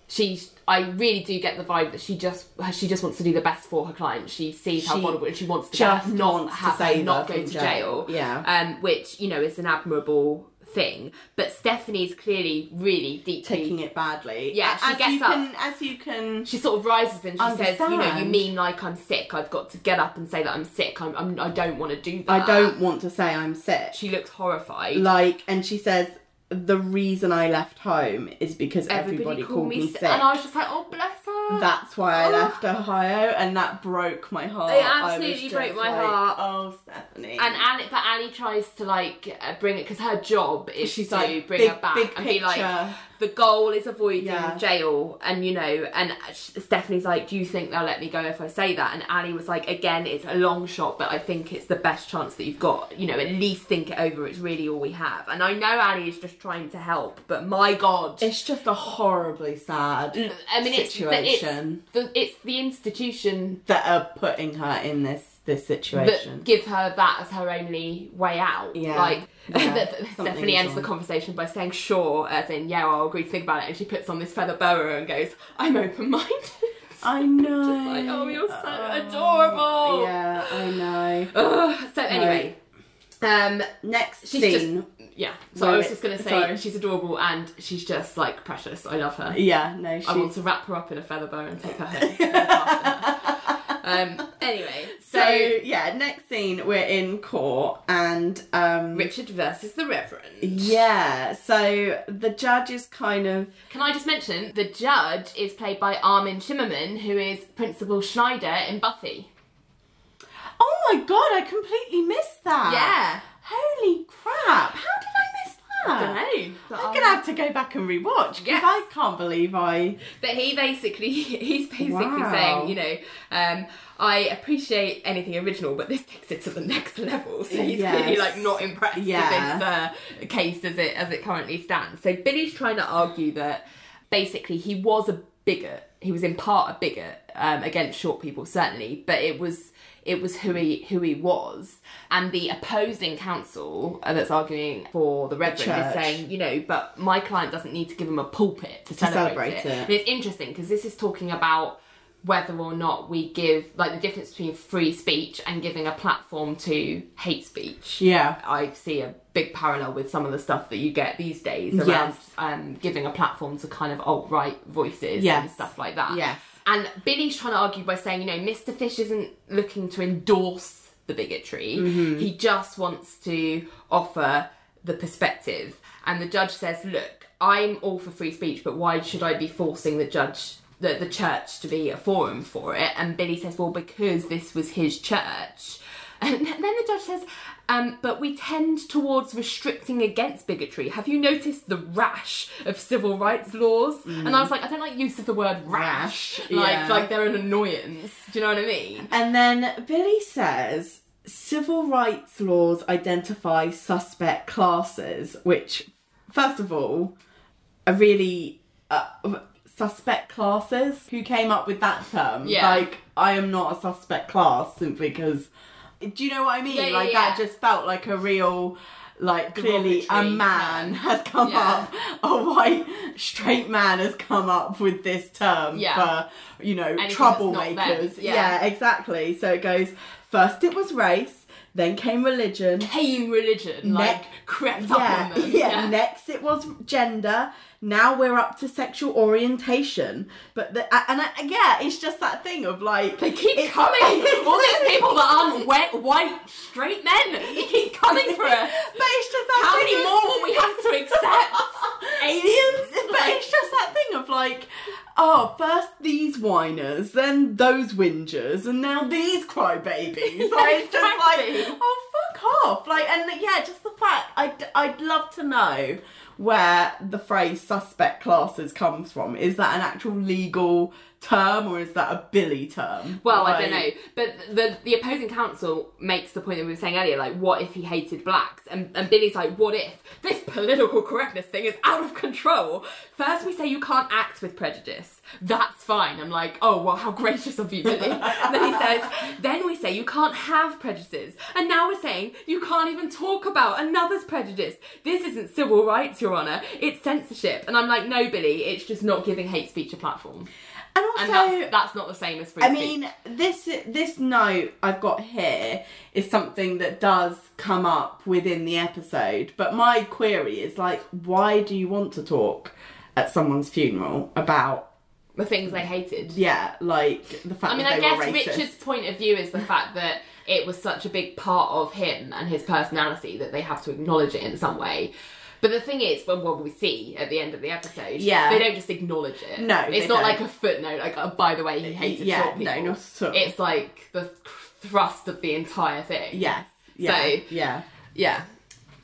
she I really do get the vibe that she just she just wants to do the best for her client. She sees how She vulnerable and she wants to just not to have her not go to jail. jail. Yeah. Um, which, you know, is an admirable thing. But Stephanie's clearly really deeply taking it badly. Yeah, she as gets you up. can, as you can. she sort of rises and she says, you know, you mean like I'm sick. I've got to get up and say that I'm sick. I'm, I'm I don't want to do that. I don't want to say I'm sick. She looks horrified. like, and she says the reason I left home is because Everybody, everybody, called me sick. and I was just like, oh bless her. That's why I Oh. [gasps] left Ohio, and that broke my heart. It absolutely broke my like, heart. Oh, Stephanie. And Ally, but Ally tries to like uh, bring it because her job is She's to like, bring big- her back and be like, the goal is avoiding Yeah. jail, and you know, and Stephanie's like, do you think they'll let me go if I say that? And Ally was like, again, it's a long shot, but I think it's the best chance that you've got. You know, at least think it over. It's really all we have. And I know Ally is just trying to help, but my God, it's just a horribly sad I mean, it's situation the, it's the it's the institution that are putting her in this this situation. that give her that as her only way out. Yeah. Like [laughs] Yeah. Stephanie ends the conversation by saying sure, as in yeah, I'll agree to think about it, and she puts on this feather boa and goes, I'm open minded. [laughs] I [laughs] know. Like, oh, you're so adorable. Yeah, I know. Ugh. [sighs] so anyway, um, Next she's scene. just yeah. So I was just gonna say sorry. she's adorable and she's just like precious. I love her. Yeah, no, she's. I want to wrap her up in a feather boa and take her home. [laughs] um, anyway, so, so yeah, next scene we're in court and um Richard versus the Reverend. yeah, so the judge is kind of Can I just mention the judge is played by Armin Shimerman, who is Principal Snyder in Buffy. Oh my god, I completely missed that. Holy crap. How did I miss that? I don't know. But I'm gonna have to go back and rewatch because Yes. I can't believe I. But he basically, [laughs] he's basically Wow. saying, you know, um, I appreciate anything original, but this takes it to the [laughs] next level. So he's Yes. really like not impressed Yeah. with this uh, case as it as it currently stands. So Billy's trying to argue that basically he was a bigot. He was in part a bigot um, against short people, certainly, but it was it was who he who he was. And the opposing counsel uh, that's arguing for the Reverend is church. saying, you know, but my client doesn't need to give him a pulpit to, celebrate it. it. It's interesting because this is talking about whether or not we give like the difference between free speech and giving a platform to hate speech. Yeah. I see a big parallel with some of the stuff that you get these days around Yes. um, giving a platform to kind of alt right voices and stuff like that. Yes. And Billy's trying to argue by saying, you know, Mr. Fish isn't looking to endorse the bigotry. Mm-hmm. He just wants to offer the perspective. And the judge says, look, I'm all for free speech, but why should I be forcing the judge, the, the church, to be a forum for it? And Billy says, well, because this was his church. [laughs] And then the judge says, um, but we tend towards restricting against bigotry. Have you noticed the rash of civil rights laws? And I was like, I don't like use of the word rash. Rash, Like, yeah. like they're an annoyance. Do you know what I mean? And then Billy says civil rights laws identify suspect classes, which, first of all, are really uh, suspect classes. Who came up with that term? Yeah. Like, I am not a suspect class simply because. Do you know what I mean? Yeah, yeah, like, yeah. that just felt like a real. Like clearly, a man term. [laughs] has come Yeah. up, a white straight man has come up with this term Yeah. for you know Anything troublemakers. yeah. yeah, exactly. So it goes first it was race, then came religion. Came religion, like, crept Yeah, up on them. [laughs] yeah, Next it was gender. Now we're up to sexual orientation. But the, and I, yeah, it's just that thing of like They keep it- coming. [laughs] All these people that aren't wet, white, straight men. They keep coming for us. But it's just that How thing many of- more will we have to accept? [laughs] Aliens? But it's just that thing of like, oh, first these whiners, then those whingers, and now these crybabies. [laughs] Like, it's just like, oh, fuck off. Like, and yeah, just the fact, I'd, I'd love to know where the phrase suspect classes comes from. Is that an actual legal term or is that a Billy term? Well, I don't know, but the the opposing counsel makes the point that we were saying earlier, like, what if he hated blacks? And and Billy's like, what if this political correctness thing is out of control? First, we say you can't act with prejudice. That's fine. I'm like, oh well, how gracious of you, Billy. and then he says, then we say you can't have prejudices, and now we're saying you can't even talk about another's prejudice. This isn't civil rights, Your Your Honour, it's censorship. And I'm like, no, Billy, it's just not giving hate speech a platform. And also, And that's, that's not the same as free I speech. mean, this this note I've got here is something that does come up within the episode. But my query is like, why do you want to talk at someone's funeral about? the things they hated. Yeah, like the fact I mean, I guess. Richard's point of view is the fact that it was such a big part of him and his personality that they have to acknowledge it in some way. But the thing is, when what we see at the end of the episode, Yeah. they don't just acknowledge it. No, it's not don't. like a footnote. Like, oh, by the way, he hated yeah, short no, not at all. It's like the thrust of the entire thing. Yes. Yeah. So- yeah. yeah,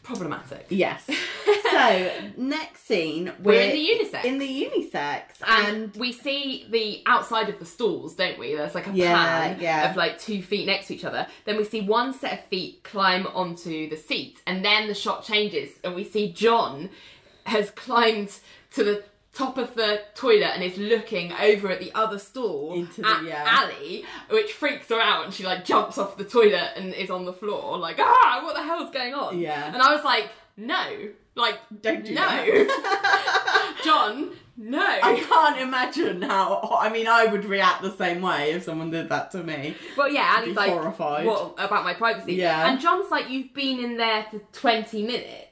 problematic. Yes. [laughs] so next scene, We're in the unisex. In the unisex, And, and we see the outside of the stalls, don't we? There's like a Yeah, pan yeah. of like two feet next to each other. Then we see one set of feet climb onto the seat, and then the shot changes, and we see John has climbed to the top of the toilet and is looking over at the other stall Into the- at yeah. Ally, which freaks her out, and she like jumps off the toilet and is on the floor, like ah, what the hell's going on? Yeah. and I was like, no, like Don't do no, that. [laughs] John, no. I can't imagine how. I mean, I would react the same way if someone did that to me. Well, yeah, he's like, horrified. "What about my privacy?" Yeah. and John's like, "You've been in there for twenty minutes."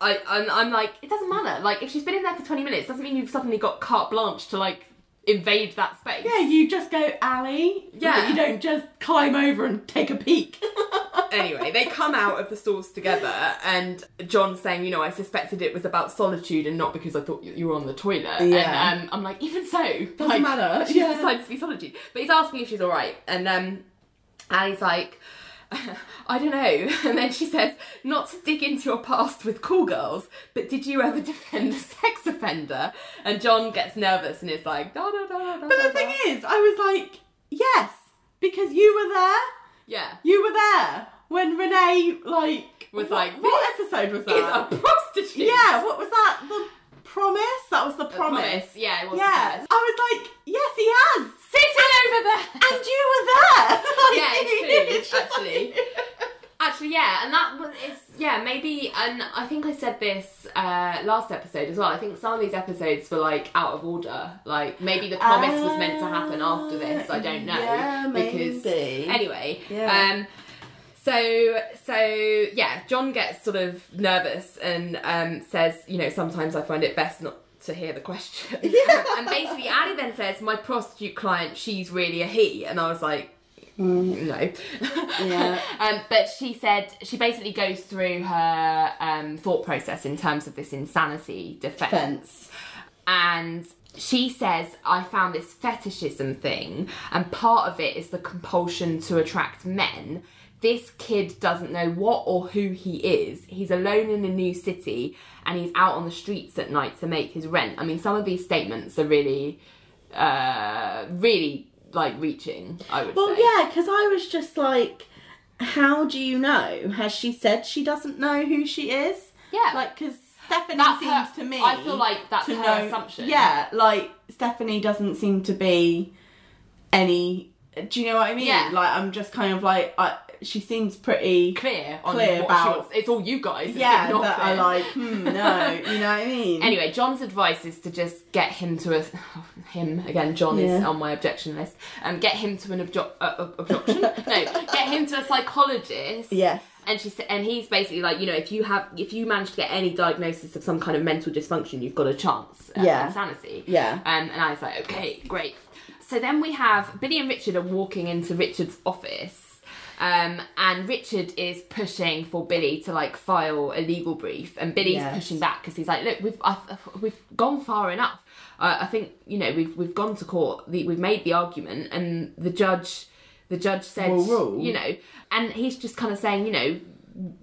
I, I'm, I'm like, it doesn't matter. Like, if she's been in there for twenty minutes, doesn't mean you've suddenly got carte blanche to like invade that space. Yeah, you just go alley. Yeah. You don't just climb over and take a peek. [laughs] anyway, they come out of the stalls together, and John's saying, you know, I suspected it was about solitude and not because I thought you were on the toilet. Yeah. And um, I'm like, even so, doesn't like, matter, She yeah. decided to be solitude, but he's asking if she's all right, and um, Ally's like. [laughs] I don't know. [laughs] And then she says, not to dig into your past with cool girls, but did you ever [laughs] defend a sex offender? And John gets nervous and is like, da da da da. But the da." thing is, I was like, yes, because you were there. yeah, You were there when Renee like Was what, like, what episode was is that? a prostitute. yeah, what was that? The promise? That was the The promise. Yeah, it was. Yeah, the promise. I was like, yes, he has, Sitting over there. and you were there. [laughs] Yeah, it's true, [laughs] actually. Actually, yeah, and that was it's yeah maybe, and I think I said this uh, last episode as well. I think some of these episodes were like out of order. Like maybe the promise was meant to happen after this. I don't know Yeah, because maybe. anyway. Yeah. Um, so so yeah, John gets sort of nervous and um, says, you know, sometimes I find it best not to hear the question. [laughs] [laughs] and basically, Ally then says, my prostitute client, she's really a he, and I was like. No. Yeah. [laughs] um, but she said she basically goes through her um, thought process in terms of this insanity defense. Fence. And she says, I found this fetishism thing, and part of it is the compulsion to attract men. This kid doesn't know what or who he is. He's alone in a new city and he's out on the streets at night to make his rent. I mean, some of these statements are really, uh, really like reaching, I would say. Well, say. yeah, because I was just like, how do you know? Has she said she doesn't know who she is? Yeah. Like, because Stephanie That's seems her- to me. I feel like that's her know, assumption. Yeah, like Stephanie doesn't seem to be any. Do you know what I mean? Yeah. Like, I'm just kind of like, I, she seems pretty clear on Clear what about-. It's all you guys. Yeah, [laughs] not that clear. are like, hmm, no, you know what I [laughs] mean? Anyway, John's advice is to just get him to a [laughs] him again. John is on my objection list. Um, get him to an objo- uh, objection. no, get him to a psychologist. Yes. And she said, and he's basically like, you know, if you have, if you manage to get any diagnosis of some kind of mental dysfunction, you've got a chance Yeah. insanity. Yeah. Um, and I was like, okay, great. So then we have Billy and Richard are walking into Richard's office. Um, and Richard is pushing for Billy to like file a legal brief, and Billy's Yes. pushing back because he's like, "Look, we've i we've gone far enough. Uh, I think you know we've we've gone to court. The, we've made the argument, and the judge the judge said, Will rule. you know, and he's just kind of saying, you know,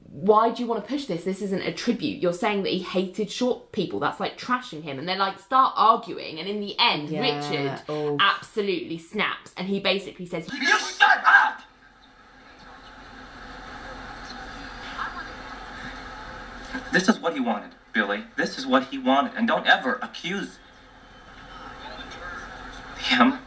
why do you want to push this? This isn't a tribute. You're saying that he hated short people. That's like trashing him. And they're like, start arguing. And in the end, Yeah, Richard oh. absolutely snaps. And he basically says, You shut up! This is what he wanted, Billy. This is what he wanted. And don't ever accuse him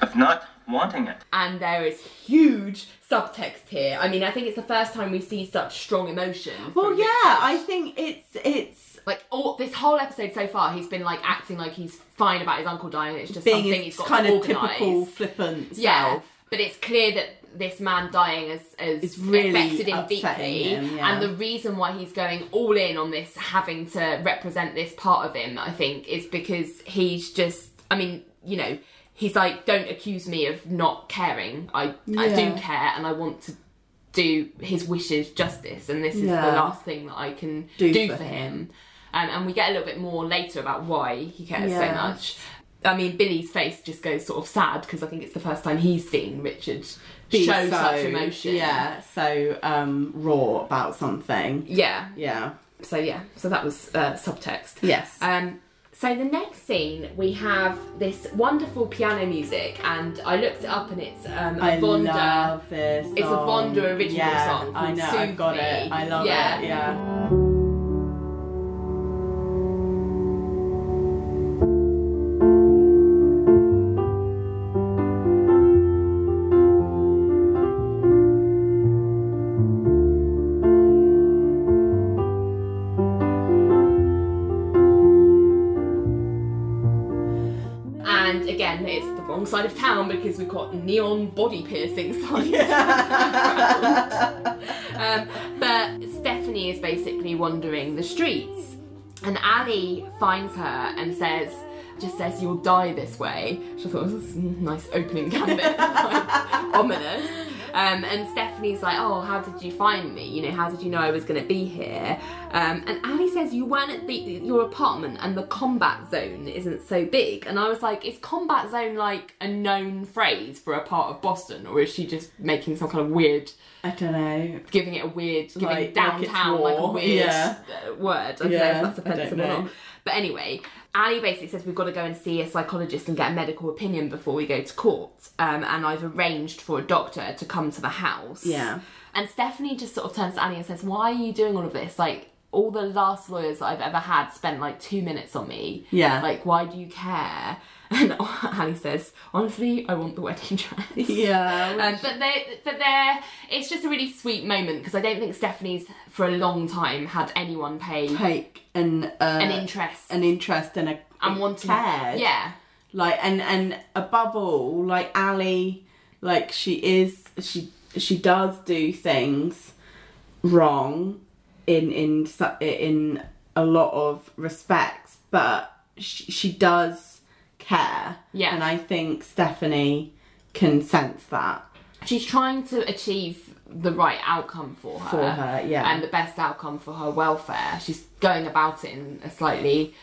of not wanting it. and there is huge subtext here. I mean, I think it's the first time we see such strong emotion. Well, yeah, I think it's it's like all this whole episode so far, he's been like acting like he's fine about his uncle dying. It's just being something his he's got kind to of organise. typical flippant Yeah, self. But it's clear that this man dying has, has really affected him deeply, him, yeah. and the reason why he's going all in on this, having to represent this part of him, I think, is because he's just. I mean, you know, he's like, don't accuse me of not caring. I I do care, and I want to do his wishes justice, and this is Yeah. the last thing that I can Do do, for for, him. him. Um, and we get a little bit more later about why he cares so much. I mean, Billy's face just goes sort of sad because I think it's the first time he's seen Richard Be show so- such emotion. Yeah, so um, raw about something. Yeah. Yeah. So yeah. So that was uh, subtext. Yes. Um, so the next scene we have this wonderful piano music, and I looked it up, and it's um, a I Vonda. love this. It's a. Vonda original yeah, song I know. I've got it. I love Yeah. it. Yeah. Because we've got neon body piercing signs. [laughs] [laughs] um, but Stephanie is basically wandering the streets, and Ally finds her and says, just says, "You'll die this way." Which I thought was a nice opening gambit, [laughs] like, ominous. Um, and Stephanie's like, "Oh, how did you find me? You know, how did you know I was going to be here?" Um, and Ally says, "You weren't at the, your apartment, and the combat zone isn't so big." And I was like, "Is combat zone like a known phrase for a part of Boston, or is she just making some kind of weird?" I don't know. giving it a weird, giving Like- like downtown like, a weird yeah. uh, word. I don't know Yeah, if that's offensive or not. But anyway, Ally basically says we've got to go and see a psychologist and get a medical opinion before we go to court. Um, and I've arranged for a doctor to come to the house. Yeah. And Stephanie just sort of turns to Ally and says, Why are you doing all of this? Like, all the last lawyers I've ever had spent like two minutes on me. Yeah. Like, why do you care? [laughs] And Ally says, Honestly, I want the wedding dress. Yeah. [laughs] Um, but they, but they're, it's just a really sweet moment because I don't think Stephanie's for a long time had anyone pay take an uh, an interest an interest and a and wanting, cared. yeah, like and and above all like ali like she is she she does do things wrong in in in a lot of respects but she, she does care Yeah. and i think stephanie can sense that she's trying to achieve the right outcome for her, For her, yeah. and the best outcome for her welfare. She's going about it in a slightly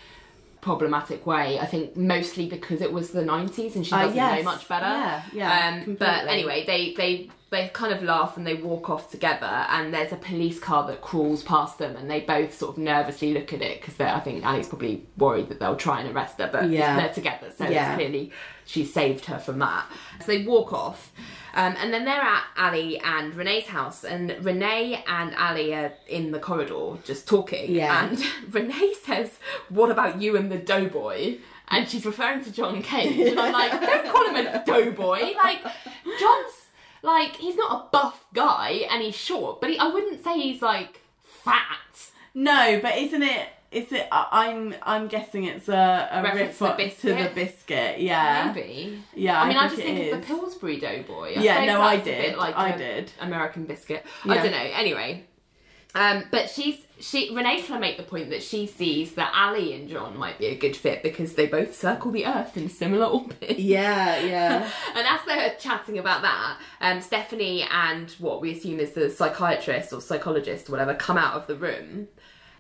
problematic way. I think mostly because it was the nineties and she Uh, doesn't yes. know much better. Yeah, yeah, Um, but anyway, they they they kind of laugh and they walk off together, and there's a police car that crawls past them, and they both sort of nervously look at it because I think Ally's probably worried that they'll try and arrest her, but Yeah. they're together, so Yeah. it's clearly she saved her from that. So they walk off. Um, and then they're at Ally and Renee's house, and Renee and Ally are in the corridor just talking. Yeah. And [laughs] Renee says, What about you and the doughboy? And she's referring to John Cage. And I'm like, Don't call him a doughboy. Like, John's, like, he's not a buff guy and he's short, but he, I wouldn't say he's, like, fat. no but isn't it is it i'm i'm guessing it's a, a Reference to the reference to the biscuit? biscuit yeah Maybe. yeah I mean, I, think just it think of is. the Pillsbury Doughboy. Yeah, suppose no, I that's a did. bit like I a did. American biscuit. Yeah. I don't know. Anyway, um, but she's she Renee's trying to make the point that she sees that Ally and John might be a good fit because they both circle the Earth in similar orbits. [laughs] yeah yeah [laughs] And as they're chatting about that, um, Stephanie and what we assume is the psychiatrist or psychologist or whatever come out of the room.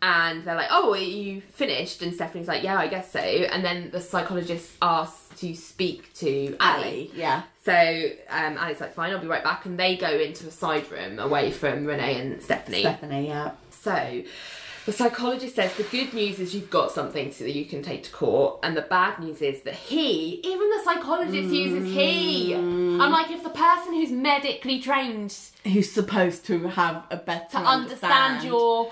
And they're like, oh, are you finished? And Stephanie's like, yeah, I guess so. And then the psychologist asks to speak to Ally. ali yeah So um, Ally's like, fine, I'll be right back. And they go into a side room away from Renee and Stephanie. stephanie yeah So the psychologist says the good news is you've got something so that you can take to court, and the bad news is that he, even the psychologist uses he. I'm like, if the person who's medically trained who's supposed to have a better to understand your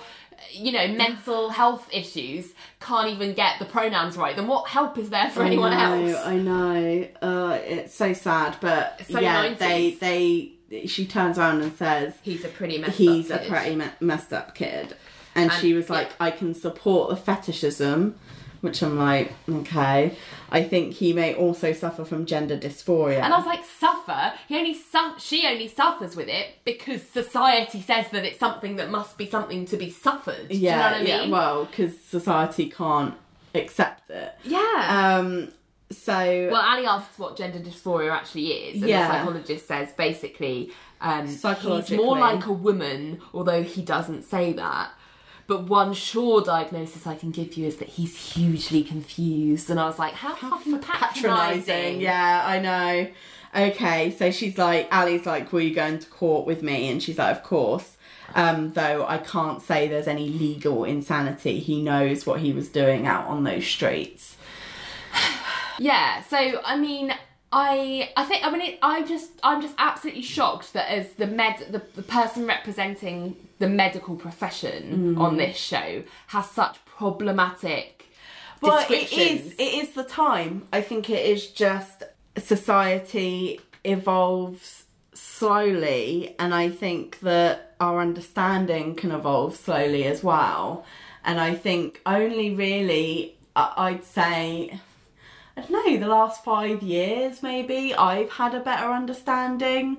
you know, mental health issues can't even get the pronouns right, then what help is there for anyone know, else? I know. Uh, it's so sad, but So yeah, 90s. they they she turns around and says He's a pretty messed he's up a kid. pretty me- messed up kid, and, And- she was like, yeah. I can support the fetishism, which I'm like, okay. I think he may also suffer from gender dysphoria. And I was like, suffer? He only su- she only suffers with it because society says that it's something that must be something to be suffered. Do yeah, you know what I yeah. Well, because society can't accept it. yeah. Um. So well, Ally asks what gender dysphoria actually is, and Yeah. the psychologist says basically um, he's more like a woman, although he doesn't say that. But one sure diagnosis I can give you is that he's hugely confused, and I was like, how, fucking patronising. Yeah, I know. Okay, so she's like, Ally's like, will you go into court with me? And she's like, of course. Um, though I can't say there's any legal insanity. He knows what he was doing out on those streets. [sighs] Yeah, so I mean, I I think I mean it, I just I'm just absolutely shocked that as the med the, the person representing the medical profession Mm. on this show has such problematic Well, it is. It is the time. I think it is just society evolves slowly, and I think that our understanding can evolve slowly as well. And I think only really, I'd say, I don't know, the last five years maybe, I've had a better understanding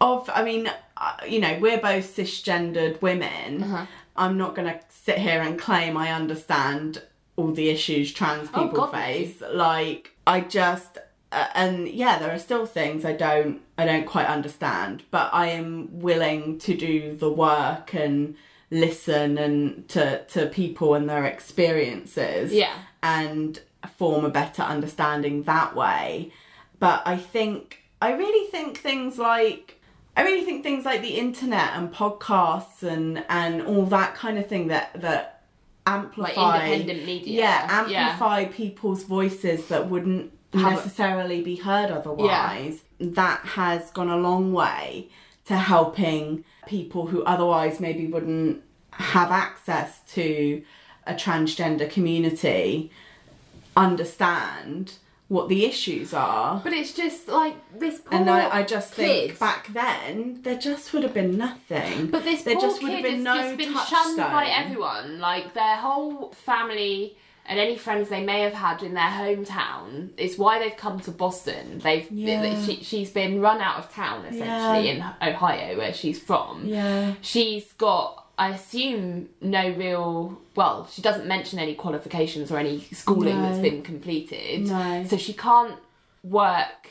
of, I mean, uh, you know, we're both cisgendered women. I'm not going to sit here and claim I understand all the issues trans Oh, people no. face. Like, I just, uh, and yeah, there are still things I don't, I don't quite understand, but I am willing to do the work and listen and to to people and their experiences Yeah. and form a better understanding that way. But I think I really think things like I really think things like the internet and podcasts and and all that kind of thing that that amplify independent media. Yeah, Yeah. amplify people's voices that wouldn't necessarily be heard otherwise. That has gone a long way to helping people who otherwise maybe wouldn't have access to a transgender community understand what the issues are. But it's just like this poor And I, I just think back then there just would have been nothing. But this there poor just would kid have been has no just been touchstone. shunned by everyone. Like their whole family and any friends they may have had in their hometown. It's why they've come to Boston. They've Yeah. she, she's been run out of town essentially in Ohio, where she's from. Yeah. She's got. I assume no real. Well, she doesn't mention any qualifications or any schooling No. that's been completed. No. So she can't work.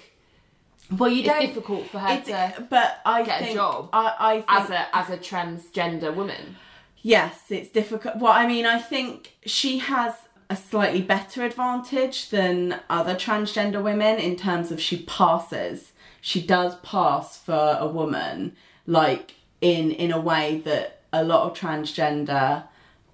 Well, you It's don't. difficult for her to but I get a job I, I think as a as a transgender woman. Yes, it's difficult. Well, I mean, I think she has a slightly better advantage than other transgender women in terms of she passes. She does pass for a woman, like in in a way that a lot of transgender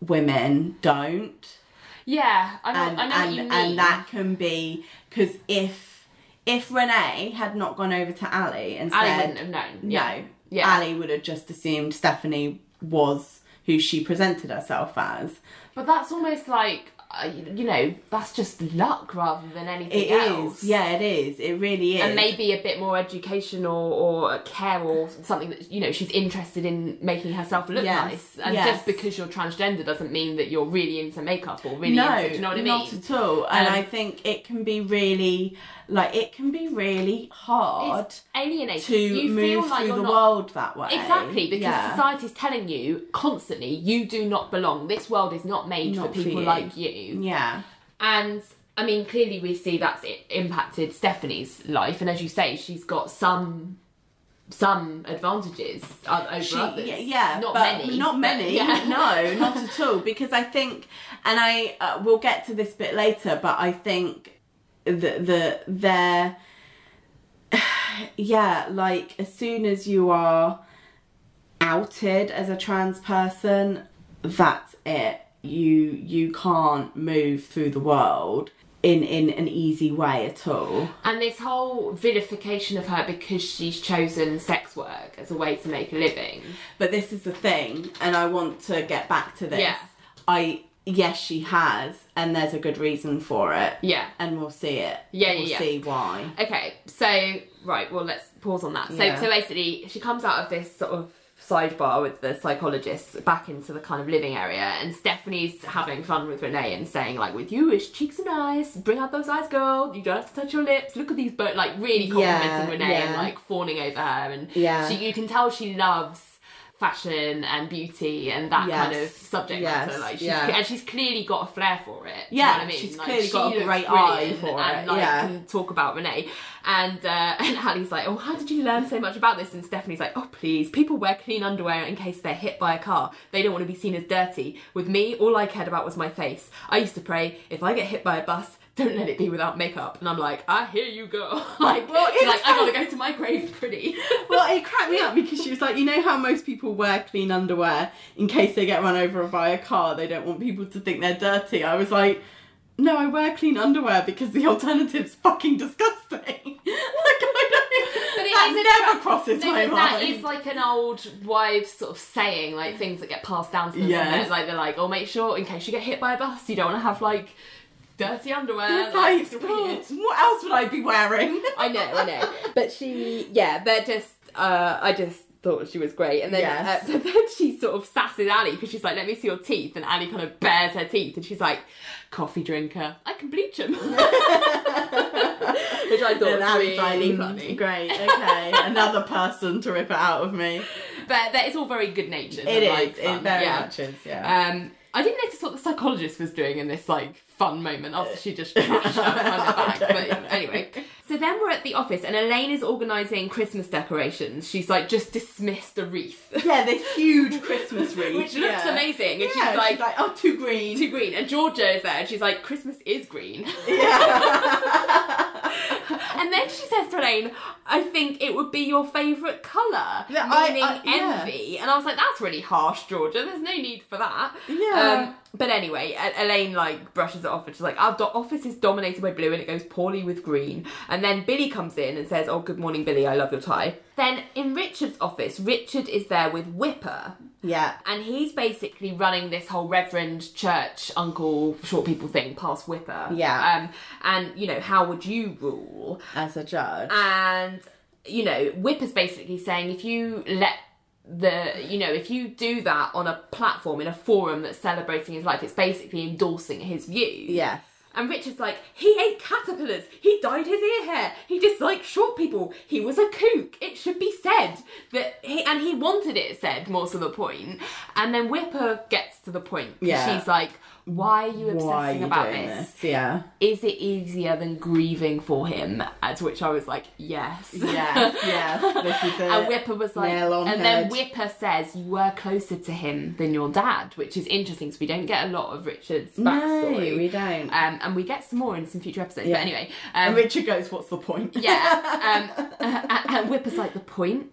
women don't Yeah, I know. and I know and, what you mean. and that can be because if if Renee had not gone over to Ally and Ally said wouldn't have known. Yeah. no, Yeah. Ally would have just assumed Stephanie was who she presented herself as. But that's almost like you you know that's just luck rather than anything It else. is, yeah, it is. It really is. And maybe a bit more education or, or care or something that you know she's interested in making herself look Yes, nice. And yes. just because you're transgender doesn't mean that you're really into makeup or really no, into. Do you know what I mean? not at all. And Um, I think it can be really, like, it can be really hard It's alienating. to you move feel like through the not world that way. Exactly, because Yeah. society's telling you constantly you do not belong. This world is not made Not for for people you. like you. Yeah. And I mean, clearly we see that's impacted Stephanie's life, and as you say, she's got some some advantages over She, others. yeah, yeah, not many. Not many. yeah. [laughs] No, not at all. Because I think, and I uh, we'll get to this bit later, but I think the the there, [sighs] yeah, like as soon as you are outed as a trans person, that's it. You you can't move through the world. in in an easy way at all. And this whole vilification of her because she's chosen sex work as a way to make a living. But this is the thing, and I want to get back to this. Yeah. I yes, she has, and there's a good reason for it. Yeah. And we'll see it. Yeah, we'll yeah, yeah. see why. Okay, so right, well let's pause on that. So Yeah. so basically she comes out of this sort of sidebar with the psychologist back into the kind of living area and Stephanie's having fun with Renee and saying like with you it's cheeks and eyes, bring out those eyes girl, you don't have to touch your lips, look at these but like really complimenting Yeah, Renee and yeah. like fawning over her and Yeah. she you can tell she loves fashion and beauty and that kind of subject yes, matter like she's yeah. and she's clearly got a flair for it do you Yeah, know what I mean she's Like, clearly she got a great eye for and, it, like, yeah. can talk about Renee. And uh, [laughs] and Ally's like, oh, how did you learn so much about this? And Stephanie's like, oh, please, people wear clean underwear in case they're hit by a car. They don't want to be seen as dirty. With me, all I cared about was my face. I used to pray, if I get hit by a bus, don't let it be without makeup. And I'm like, I hear you, girl. [laughs] like, Well, she's it's like, I gotta go to my grave pretty. [laughs] well, it cracked me up because she was like, you know how most people wear clean underwear in case they get run over by a car, they don't want people to think they're dirty. I was like, no, I wear clean underwear because the [laughs] alternative's fucking disgusting. like, I don't, But it that never tra- crosses No, my that mind. is like an old wives sort of saying, like things that get passed down to them. Yes. Like they're like, oh, make sure in case you get hit by a bus, you don't want to have like dirty underwear. Like, it's weird. what else would I be wearing? [laughs] I know, I know. [laughs] But she, yeah, they're just, uh, I just thought she was great. And then, Yes. uh, [laughs] so then she sort of sasses Ally because she's like, let me see your teeth. And Ally kind of bares her teeth and she's like, coffee drinker, I can bleach them. Which I thought And was really "Mm, funny. Great, okay. Another person to rip it out of me. But that it's all very good natured. It is. Like, it very yeah. much is, yeah. Um, I didn't notice what the psychologist was doing in this like fun moment after she just [laughs] trashed her back. But anyway, so then we're at the office and Elaine is organising Christmas decorations. She's like just dismissed a wreath, yeah, this huge [laughs] Christmas wreath. which looks amazing. And Yeah, she's like. oh, too green. Too green, and Georgia is there, and she's like, "Christmas is green." Yeah. [laughs] and then she says to Elaine, "I think it would be your favourite colour, Yeah, meaning I- yeah. envy." And I was like, "That's really harsh, Georgia. There's no need for that." Yeah. Um, but anyway, Elaine like brushes it off, and she's like, "Our do- office is dominated by blue, and it goes poorly with green." And then Billy comes in and says, "Oh, good morning, Billy. I love your tie." Then in Richard's office, Richard is there with Whipper, yeah. and he's basically running this whole reverend church uncle short people thing past Whipper. Yeah. Um, and you know, how would you rule? As a judge. And you know, Whipper's basically saying if you let the you know if you do that on a platform in a forum that's celebrating his life it's basically endorsing his view yes. and Richard's like, he ate caterpillars. He dyed his ear hair. He disliked short people. He was a kook. It should be said that he and he wanted it said more to the point. And then Whipper gets to the point. Yeah. She's like, why are you obsessing are you about this? this? Yeah. Is it easier than grieving for him? At which I was like, yes. Yes, yes. This is [laughs] it. And Whipper was like, and then. Whipper says you were closer to him than your dad, which is interesting because we don't get a lot of Richard's backstory. No, we don't. Um, and we get some more in some future episodes. Yeah. But anyway, um, and Richard goes, what's the point? yeah. Um, uh, [laughs] [laughs] and Whipper's like the point.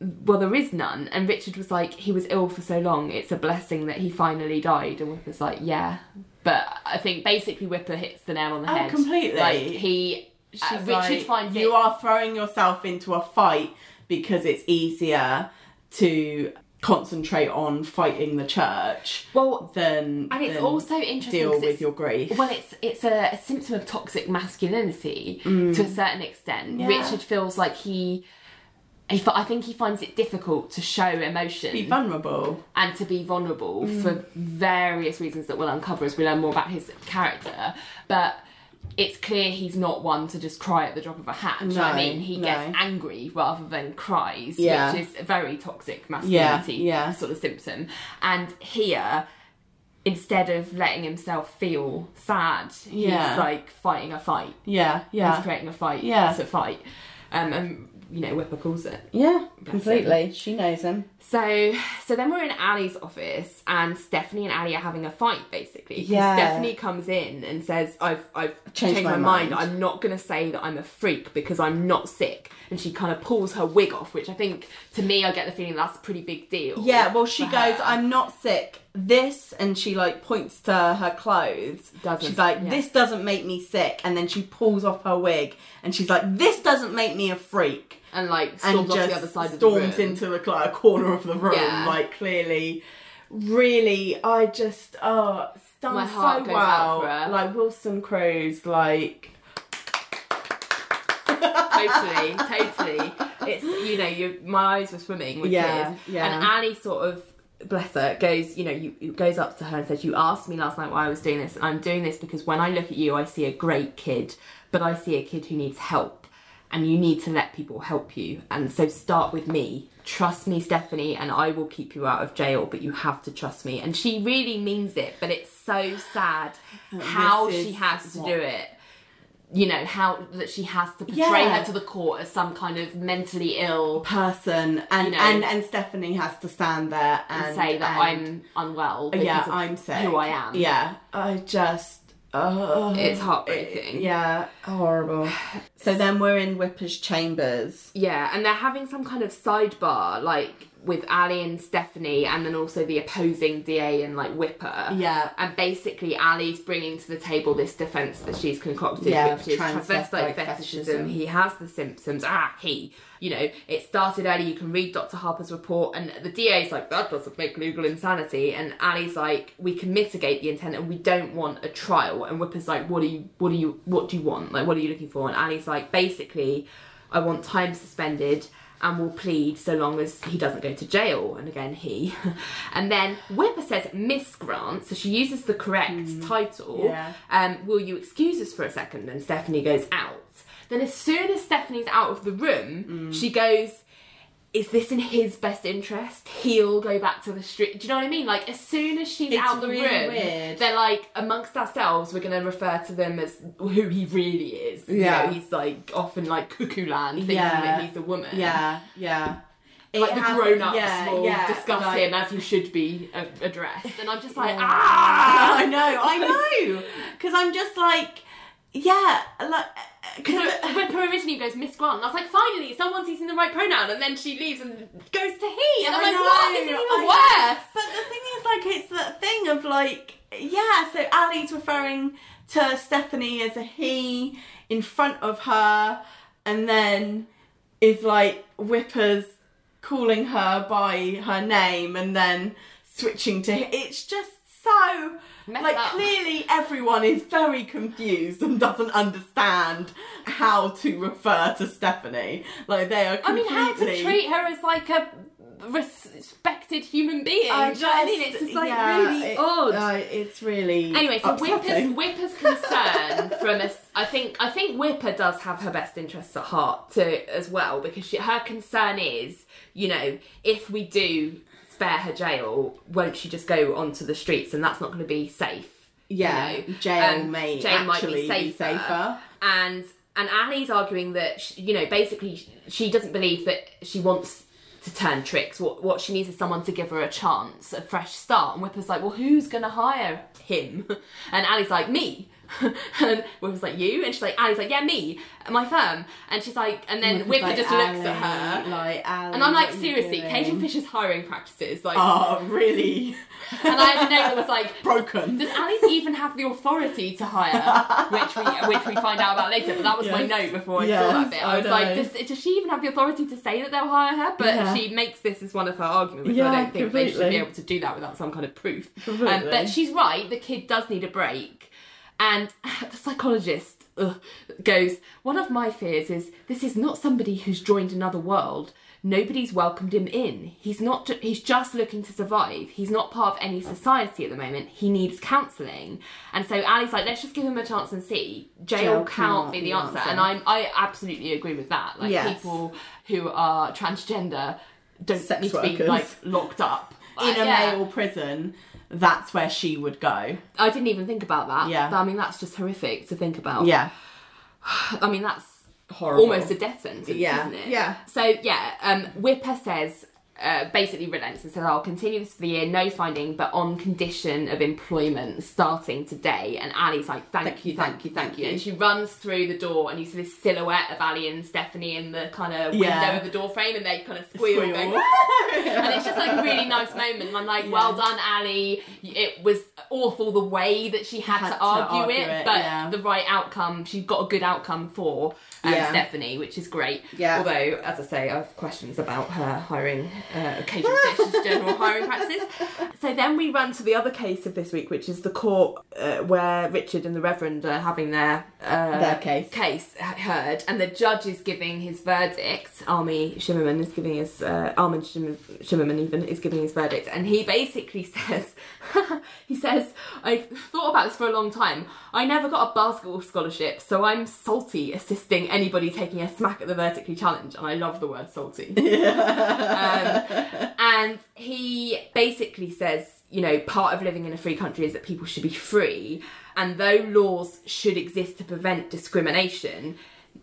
Well, there is none. And Richard was like, he was ill for so long. It's a blessing that he finally died. And Whipper's like, yeah. But I think basically Whipper hits the nail on the Oh, head. completely. Like he, She's uh, Richard like, finds you it. are throwing yourself into a fight because it's easier to concentrate on fighting the church well, than and it's than also interesting deal 'cause with your grief. Well, it's it's a, a symptom of toxic masculinity to a certain extent. Mm. Yeah. Richard feels like he, he, I think he finds it difficult to show emotion Be vulnerable. and to be vulnerable Mm. for various reasons that we'll uncover as we learn more about his character. But it's clear he's not one to just cry at the drop of a hat. do you know what I mean? He no. gets angry rather than cries, Yeah. which is a very toxic masculinity yeah. sort of symptom. And here, instead of letting himself feel sad, Yeah. he's like fighting a fight. Yeah, He's yeah. creating a fight. Yeah. It's a fight. Um, and, you know, Whipper calls it. Yeah, Bless completely. She knows him. So, so then we're in Ally's office, and Stephanie and Ally are having a fight, basically. Yeah. Stephanie comes in and says, "I've, I've changed, Changed my, my mind. mind." I'm not going to say that I'm a freak because I'm not sick." And she kind of pulls her wig off, which I think, to me, I get the feeling that's a pretty big deal. Yeah, well, she goes, her. I'm not sick this and she like points to her clothes Doesn't- she's like yeah. this doesn't make me sick and then she pulls off her wig and she's like this doesn't make me a freak and like and off just the other side of the storms room. into the cl- corner of the room Yeah. like clearly really i just oh it's done My heart so goes well out for her. like wilson cruz like totally, totally. It's you know, you my eyes were swimming with Yeah, tears. yeah. And Ally sort of bless her goes, you know, you you- goes up to her and says, "You asked me last night why I was doing this, and I'm doing this because when I look at you, I see a great kid, but I see a kid who needs help, and you need to let people help you. And so start with me." Trust me, Stephanie, and I will keep you out of jail, but you have to trust me. And she really means it, but it's so sad [laughs] how she has to what- do it you know how that she has to portray Yeah. her to the court as some kind of mentally ill person and You know. and and stephanie has to stand there and, and say that and- I'm unwell. Because yeah i'm sick who I am. yeah i just oh It's heartbreaking. yeah horrible [sighs] so then we're in whipper's chambers Yeah, and they're having some kind of sidebar, like with Ally and Stephanie, and then also the opposing DA and like Whipper. Yeah. and basically Ally's bringing to the table this defense that she's concocted, Yeah, which is transvestite transvestite fetishism. fetishism. He has the symptoms. Ah, he. You know, it started early. You can read Dr. Harper's report, and the DA's like, that doesn't make legal insanity. And Ally's like, we can mitigate the intent, and we don't want a trial. And Whipper's like, what do you, what do you, what do you want? Like, what are you looking for? And Ally's like, basically, I want time suspended and will plead so long as he doesn't go to jail. And again, he. [laughs] and then Whipper says, Miss Grant, so she uses the correct title. Yeah. Um, will you excuse us for a second? And Stephanie goes out. Then, as soon as Stephanie's out of the room, she goes, is this in his best interest? He'll go back to the street. Do you know what I mean? Like as soon as she's It's out the really room, weird. they're like amongst ourselves. We're going to refer to them as who he really is. You Yeah. know, he's like often like cuckoo land, thinking Yeah. that he's a woman. yeah yeah It Like the grown ups yeah, will yeah, discuss like- him as he should be uh, addressed, and I'm just like, ah, [laughs] I know, I know. Because I'm just like, yeah, like, because So Whipper originally goes Miss Grant, I was like, finally, someone's using the right pronoun, and then she leaves and goes to he, and I'm like, what? This is even worse. But the thing is, like, it's that thing of like, yeah. So Ally's referring to Stephanie as a he in front of her, and then is like Whippers calling her by her name, and then switching to. he. It's just so. Messed like up. clearly everyone is very confused and doesn't understand how to refer to Stephanie. Like they are I mean, how to treat her as like a respected human being? I Do you know what I mean? It's just like yeah, really it- odd. uh, it's really Anyway, so Whipper's. [laughs] Whipper's concern from us, I think, I think Whipper does have her best interests at heart too, as well, because she, her concern is, you know, if we do spare her jail, won't she just go onto the streets, and that's not going to be safe. you Yeah, know? jail Um, may jail might actually be be safer. safer. And and Ally's arguing that she, you know basically she doesn't believe that she wants to turn tricks. What what she needs is someone to give her a chance, a fresh start. And Whipper's like, well, who's gonna hire him? [laughs] And Ally's like, me. [laughs] and was like, you? And she's like, Ally's like, yeah, me, my firm. And she's like, and then Whipper like, just looks at her. like, Ally, And I'm like, what are you seriously, doing?" Cage and Fish's hiring practices, like, Oh, really? [laughs] and I had a note that was like, Broken. does Ally even have the authority to hire? [laughs] which we which we find out about later. But that was my note before I saw that bit. I I was like, does, does she even have the authority to say that they'll hire her? But Yeah. she makes this as one of her arguments. Yeah, I don't think they should be able to do that without some kind of proof. Um, but she's right. The kid does need a break, and [laughs] the psychologist ugh, goes. One of my fears is this is not somebody who's joined another world. Nobody's welcomed him in. He's not. He's just looking to survive. He's not part of any society at the moment. He needs counselling, and so Ally's like, let's just give him a chance and see. Jail, Jail can't be the answer, answer. and I'm. I absolutely agree with that. Like Yes. people who are transgender don't Sex need to be like locked up In a Yeah. male prison, that's where she would go. I didn't even think about that. Yeah. I mean, that's just horrific to think about. Yeah. [sighs] I mean, that's Horrible. almost a death sentence, Yeah, isn't it? yeah. So, yeah, um, Whipper says uh, basically relents and says, "I'll continue this for the year, no finding, but on condition of employment starting today." And Ally's like, "Thank, you, thank you, thank you." And she runs through the door, and you see this silhouette of Ally and Stephanie in the kind of window Yeah. of the door frame, and they kind of squeal, Squeal. going, and it's just like a really nice moment. And I'm like, well done, Ally. It was awful the way that she had, Had to, to argue, argue it, it, but yeah. the right outcome. She got a good outcome for um, Yeah. Stephanie, which is great. Yeah. Although, as I say, I have questions about her hiring, uh, [laughs] occasional general hiring practices. So then we run to the other case of this week, which is the court uh, where Richard and the Reverend are having their uh, Their case. case heard, and the judge is giving his verdict. Armin Shimerman is giving his uh, Armin Shimmer, Shimerman even is giving his verdict, and he basically [laughs] says, he says, I've thought about this for a long time. I never got a basketball scholarship, so I'm salty assisting anybody taking a smack at the vertically challenge, and I love the word salty. [laughs] Um, and he basically says, you know, part of living in a free country is that people should be free, and though laws should exist to prevent discrimination,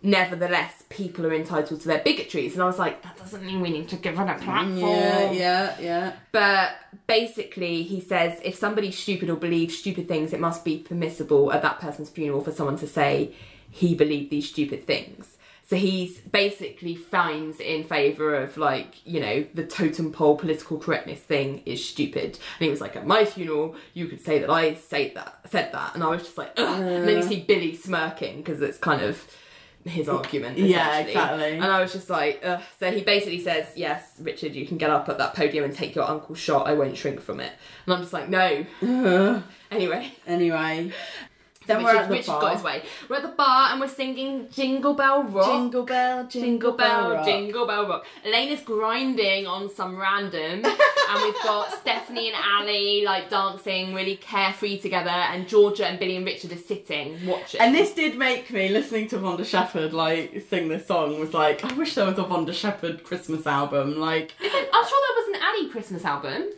nevertheless, people are entitled to their bigotries. And I was like, that doesn't mean we need to give her a platform. Yeah, yeah, yeah. But basically, he says if somebody's stupid or believes stupid things, it must be permissible at that person's funeral for someone to say he believed these stupid things. So he's basically finds in favour of like, you know, the totem pole political correctness thing is stupid. And he was like, at my funeral, you could say that I said that, said that, and I was just like, Ugh. and then you see Billy smirking because it's kind of his argument. Yeah, exactly. And I was just like, Ugh. so he basically says, yes, Richard, you can get up at that podium and take your uncle's shot. I won't shrink from it. And I'm just like, no. [laughs] Anyway, Anyway, then we're at the Richard bar. got his way. We're at the bar and we're singing Jingle Bell Rock. Jingle bell, Jingle bell, rock. jingle bell rock. Elena's grinding on some random, and we've got [laughs] Stephanie and Ally like dancing really carefree together, and Georgia and Billy and Richard are sitting watching. And this did make me listening to Vonda Shepard like sing this song was like I wish there was a Vonda Shepard Christmas album. Like I'm sure there was an Ally Christmas album.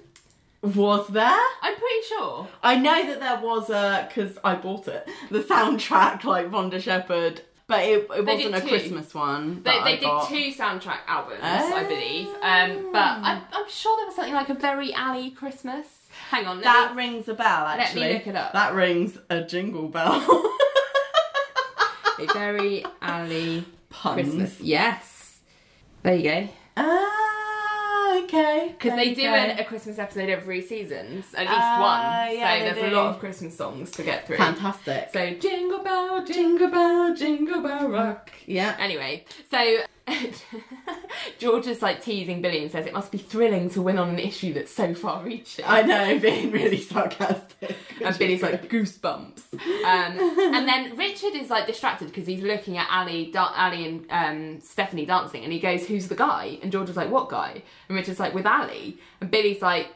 Was there? I'm pretty sure. I know that there was a because I bought it the soundtrack like Vonda Shepard, but it, it wasn't a. Christmas one. They, that they I did got. two soundtrack albums, I believe. Um, but I'm, I'm sure there was something like a very Ally Christmas. Hang on, let That me- rings a bell. Actually. Let me Actually, look it up. That rings a jingle bell. a [laughs] very Ally Puns. Christmas. Yes. There you go. Ah, okay. Because they do okay. a, a Christmas episode every season, at least Ah, one. yeah, so there's do. a lot of Christmas songs to get through. fantastic. So jingle bell, jingle bell, jingle bell rock. yeah. Anyway, so [laughs] George is like teasing Billy and says it must be thrilling to win on an issue that's so far reaching. I know, [laughs] being really sarcastic. [laughs] and Billy's like goosebumps. Um, and then Richard is like distracted because he's looking at Ally, da- Ally and um, Stephanie dancing, and he goes, "Who's the guy?" And George is like, "What guy?" And Richard's like, "With Ally." And Billy's like,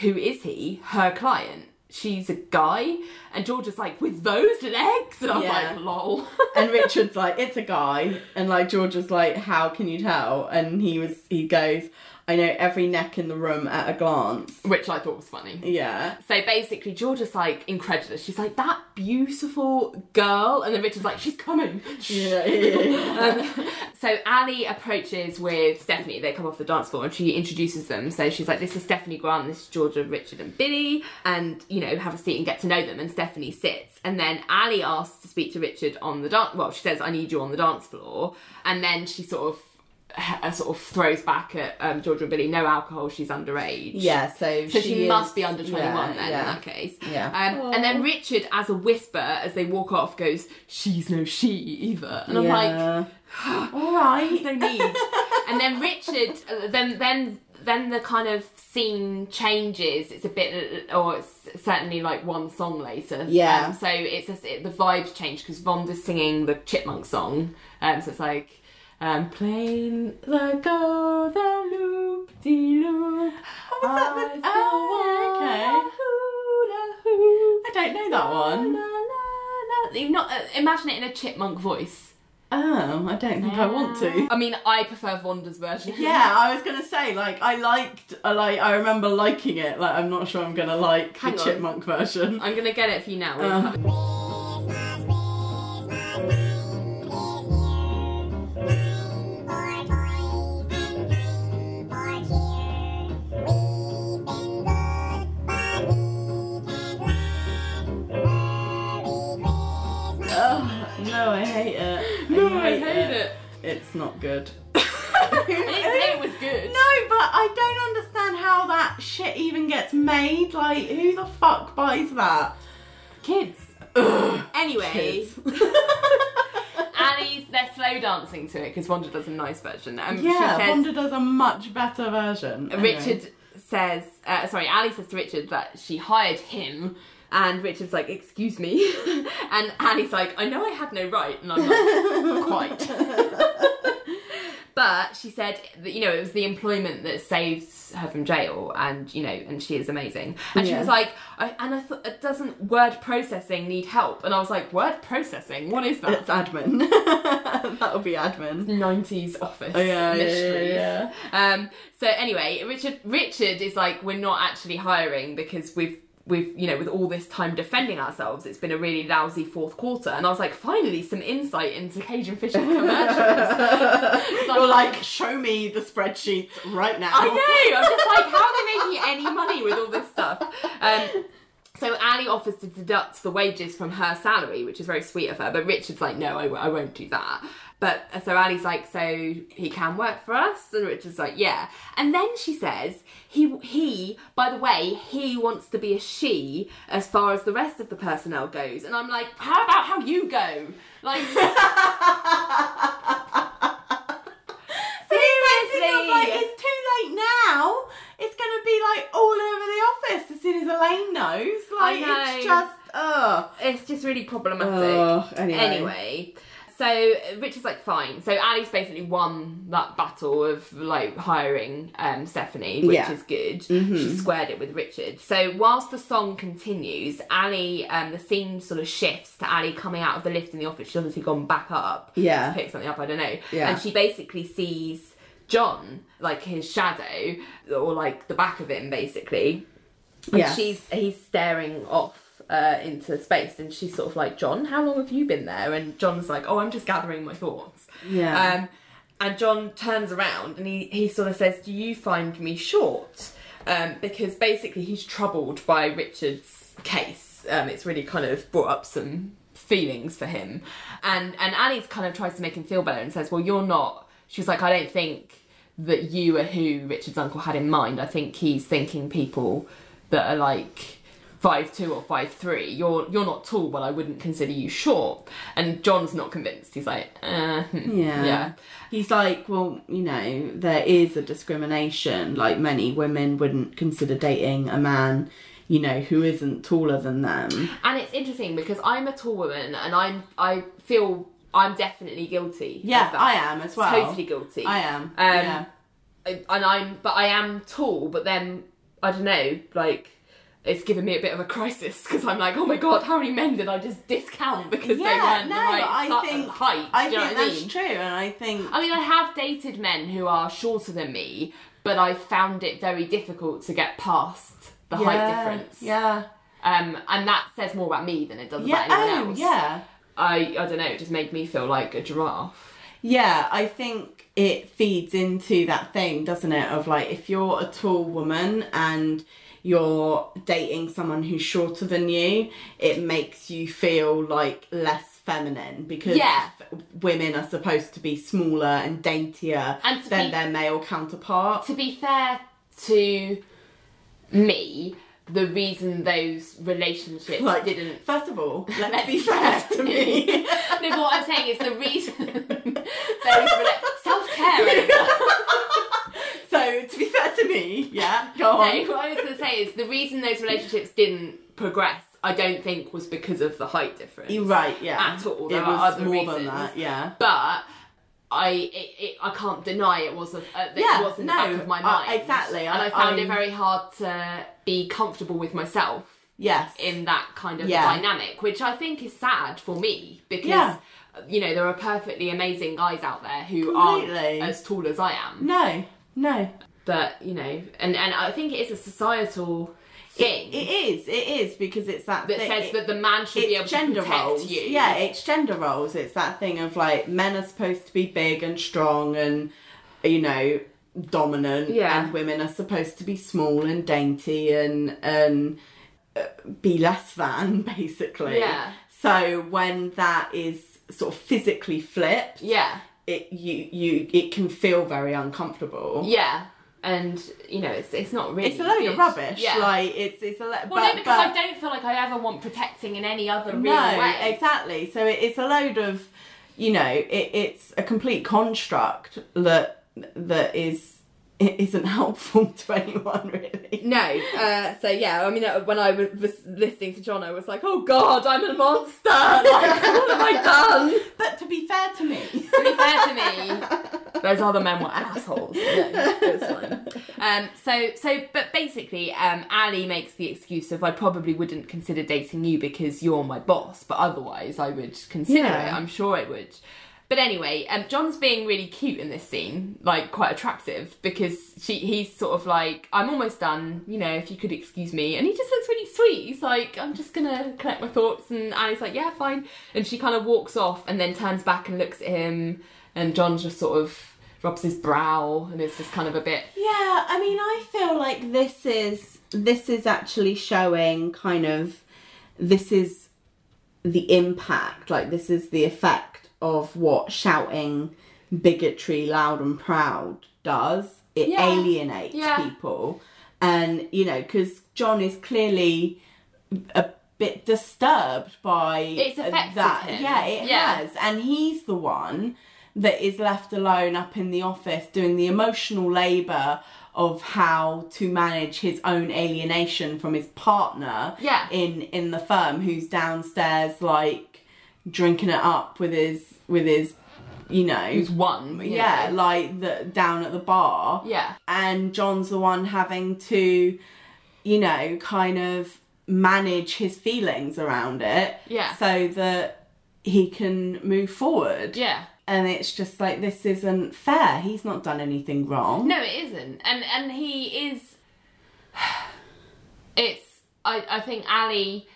"Who is he? Her client." She's a guy, and George is like, with those legs, and I'm Yeah. like, lol. [laughs] and Richard's like, it's a guy, and like George is like, how can you tell? And he was, he goes, I know every neck in the room at a glance. Which I thought was funny. Yeah. So basically, Georgia's like incredulous. She's like, that beautiful girl. And then Richard's like, she's coming. Yeah, yeah, [laughs] yeah. Um, so Ally approaches with Stephanie. They come off the dance floor and she introduces them. So she's like, this is Stephanie Grant, this is Georgia, Richard, and Billy. And, you know, have a seat and get to know them. And Stephanie sits. And then Ally asks to speak to Richard on the dance. Well, she says, I need you on the dance floor. And then she sort of. Sort of throws back at um, Georgia and Billy. No alcohol. She's underage. Yeah, so, So she, is- must be under 21 yeah, then yeah. in that case. Yeah. Um, and then Richard, as a whisper, as they walk off, goes, She's no she either. And I'm like, "All right, There's no need. and then Richard, uh, then then then the kind of scene changes. It's a bit, or it's certainly like one song later. Yeah. Um, so it's just, it, the vibes change because Vonda's singing the Chipmunk song. Um, so it's like. Um, playing the go the loop de loop. Oh, is that the- oh, okay. I don't know that one. You not uh, imagine it in a chipmunk voice. Oh, I don't think I want to. I mean, I prefer Vonda's version. Yeah, I was gonna say like I liked, I like I remember liking it. Like I'm not sure I'm gonna like Hang the on. chipmunk version. I'm gonna get it for you now. Uh. It's not good. I didn't good. it was good. No, but I don't understand how that shit even gets made. Like, who the fuck buys that? Kids. Anyway, Kids. [laughs] [laughs] Annie's they're slow dancing to it because Vonda does a nice version. Um, she yeah, says, Vonda does a much better version. Anyway. Richard says, uh, sorry, Ally says to Richard that she hired him. And Richard's like, excuse me. [laughs] and Annie's like, I know I had no right. And I'm like, [laughs] quite. [laughs] but she said that, you know, it was the employment that saves her from jail. And, you know, and she is amazing. And she was like, I, and I thought, "It doesn't word processing need help? And I was like, word processing? What is that? It's admin. That'll be admin. 90s office Oh, yeah, yeah, yeah, yeah. Um, so anyway, Richard Richard is like, we're not actually hiring because we've we've you know with all this time defending ourselves, it's been a really lousy fourth quarter. And I was like, finally, some insight into Cage and Fish's commercials. [laughs] So You're I'm like, show me the spreadsheets right now. I know. I'm just like, how are they making any money with all this stuff? Um, so Ali offers to deduct the wages from her salary, which is very sweet of her. But Richard's like, no, I, w- I won't do that. But so Ally's like, so he can work for us, and Richard's like, yeah. And then she says, he he, by the way, he wants to be a she as far as the rest of the personnel goes. And I'm like, how about how you go? Like, [laughs] [laughs] Seriously, like, it's too late now. It's gonna be like all over the office as soon as Elaine knows. Like know. it's just oh. it's just really problematic. Oh, anyway. Anyway, so Richard's like, fine. So Ally's basically won that battle of like hiring um, Stephanie, which Yeah. is good. She squared it with Richard. So whilst the song continues, Ally, um, the scene sort of shifts to Ally coming out of the lift in the office. She's obviously gone back up Yeah. to pick something up. I don't know. Yeah. And she basically sees John, like his shadow, or like the back of him, basically. And Yes. she's he's staring off uh, into space, and she's sort of like, John, how long have you been there? And John's like, Oh, I'm just gathering my thoughts. Yeah. Um, and John turns around and he he sort of says, Do you find me short? Um, because basically he's troubled by Richard's case. Um, it's really kind of brought up some feelings for him, and and Alice kind of tries to make him feel better and says, Well, you're not. She's like, I don't think that you are who Richard's uncle had in mind. I think he's thinking people that are like five two or five three. You're you're not tall, but I wouldn't consider you short. And John's not convinced. He's like, uh, hmm, Yeah. yeah, He's like, well, you know, there is a discrimination. Like many women wouldn't consider dating a man, you know, who isn't taller than them. And it's interesting because I'm a tall woman, and I'm I feel I'm definitely guilty. Yeah. I am as well. Totally guilty. I am. Um, yeah. and I'm, but I am tall. But then I don't know, like. It's given me a bit of a crisis because I'm like, oh my god, how many men did I just discount because they weren't no, the right I think- height? I do you know think I that's mean? true, and I think I mean, I have dated men who are shorter than me, but I found it very difficult to get past the height difference. Yeah. Um, and that says more about me than it does Yeah. about anyone Oh, else. yeah. I I don't know. It just made me feel like a giraffe. Yeah, I think it feeds into that thing, doesn't it? Of like, if you're a tall woman and you're dating someone who's shorter than you, it makes you feel like less feminine because Yeah. f- women are supposed to be smaller and daintier And than be- their male counterparts. To be fair to me, the reason those relationships Like, didn't. First of all, [laughs] let's be fair to me. no, but what I'm saying is the reason [laughs] those self care. [laughs] so, to be fair to me, yeah, go on. No, what I was going to say is the reason those relationships didn't progress, I don't think was because of the height difference. You're right, yeah. At all. It There was other more reasons. than that, yeah. But I, it, it, I can't deny it was a, uh, Yeah, it was in no, the back of my uh, exactly. and I- I found it I'm- very hard to be comfortable with myself Yes. in that kind of Yeah. dynamic, which I think is sad for me because. Yeah. You know, there are perfectly amazing guys out there who Completely. aren't as tall as I am. No, no. But, you know, and, and I think it is a societal thing It is, it is, because it's that that thing. says it- that the man should be able it's to gender protect roles. you. Yeah, it's gender roles. It's that thing of like men are supposed to be big and strong and you know dominant, Yeah. and women are supposed to be small and dainty and and uh, be less than [laughs] basically. Yeah. So when that is sort of physically flipped, Yeah. It you you it can feel very uncomfortable. Yeah, and you know, it's it's not really. It's a load good. of rubbish. Yeah. Like it's it's a lo- well, but, no, because but, I don't feel like I ever want protecting in any other real no, way. exactly. So it, it's a load of, you know, it, it's a complete construct that that is it isn't helpful [laughs] to anyone really. No, uh, so yeah, I mean, uh, when I was listening to John, I was like, oh god, I'm a monster! Like, [laughs] what have I done? But to be fair to me, To be fair to me, [laughs] those other men were assholes. No, it fine. Um, so, so, but basically, um, Ally makes the excuse of I probably wouldn't consider dating you because you're my boss, but otherwise I would consider Yeah. it. I'm sure I would. But anyway, um, John's being really cute in this scene, like quite attractive, because she he's sort of like, I'm almost done, you know, if you could excuse me. And he just looks really sweet. He's like, I'm just gonna collect my thoughts. And Annie's like, yeah, fine. And she kind of walks off and then turns back and looks at him. And John just sort of rubs his brow and it's just kind of a bit, Yeah, I mean, I feel like this is this is actually showing kind of this is the impact, like this is the effect of what shouting bigotry loud and proud does. It Yeah. alienates Yeah. people, and you know, because John is clearly a bit disturbed by It's affected that. him. Yeah, it Yeah. has, and he's the one that is left alone up in the office doing the emotional labour of how to manage his own alienation from his partner Yeah. in in the firm who's downstairs like drinking it up with his with his you know who's one. yeah like the down at the bar Yeah. and John's the one having to you know kind of manage his feelings around it Yeah. so that he can move forward Yeah. and it's just like this isn't fair he's not done anything wrong No, it isn't, and and he is. [sighs] It's. I I think Ali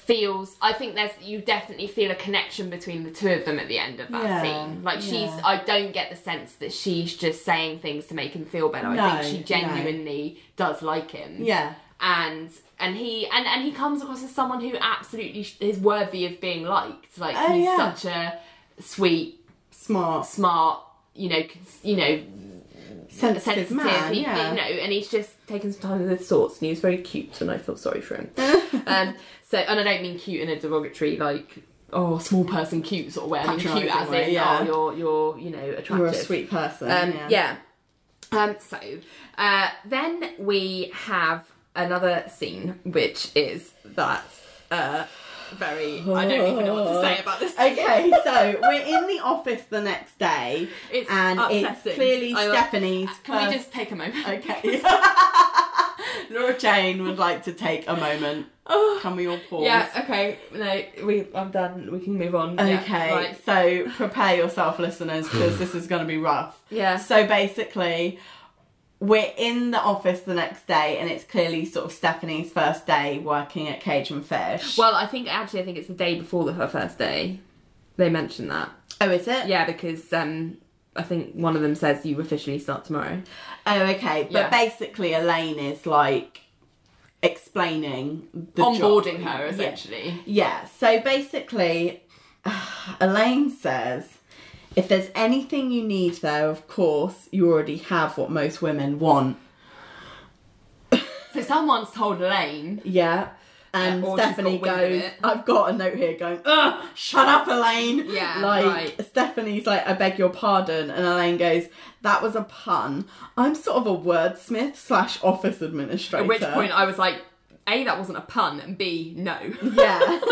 feels. I think there's. You definitely feel a connection between the two of them at the end of that Yeah, scene. Like she's. yeah. I don't get the sense that she's just saying things to make him feel better. I think she genuinely does like him. yeah And and he and and he comes across as someone who absolutely is worthy of being liked. Like Oh, he's yeah. such a sweet, smart smart. You know, you know, sensitive, sensitive, man yeah you know, and he's just taken some time with his thoughts, and he was very cute, and I felt sorry for him. [laughs] um, so, and I don't mean cute in a derogatory, like oh, small person cute sort of way. I mean cute as way, in yeah. oh, you're you're you know attractive. you're a sweet person Um, yeah. Um, so uh, then we have another scene, which is that uh, very. I don't even know what to say about this. Okay, so we're in the office the next day, It's and it's clearly I like- Stephanie's. Can we first- just take a moment? Okay. [laughs] Laura Jane would like to take a moment. Oh. Can we all pause? Yeah. Okay. No, we. I'm done. We can move on. Yeah, Okay, right. so prepare yourself, listeners, because this is going to be rough. Yeah. So basically, we're in the office the next day, and it's clearly sort of Stephanie's first day working at Cage and Fish. Well, I think actually, I think it's the day before the, her first day. They mentioned that. oh, is it? Yeah, because um, I think one of them says you officially start tomorrow. Oh, okay. But Yeah. basically, Elaine is like explaining the Onboarding job. her Yeah. essentially. Yeah. So basically, [sighs] Elaine says, if there's anything you need, though, of course, you already have what most women want. So someone's told Elaine. Yeah. And Yeah, Stephanie got wind of goes. I've got a note here going, Ugh, shut up, Elaine. Yeah, Like, right. Stephanie's like, I beg your pardon. And Elaine goes, that was a pun. I'm sort of a wordsmith slash office administrator. At which point I was like, A, that wasn't a pun, and B, no. Yeah. [laughs]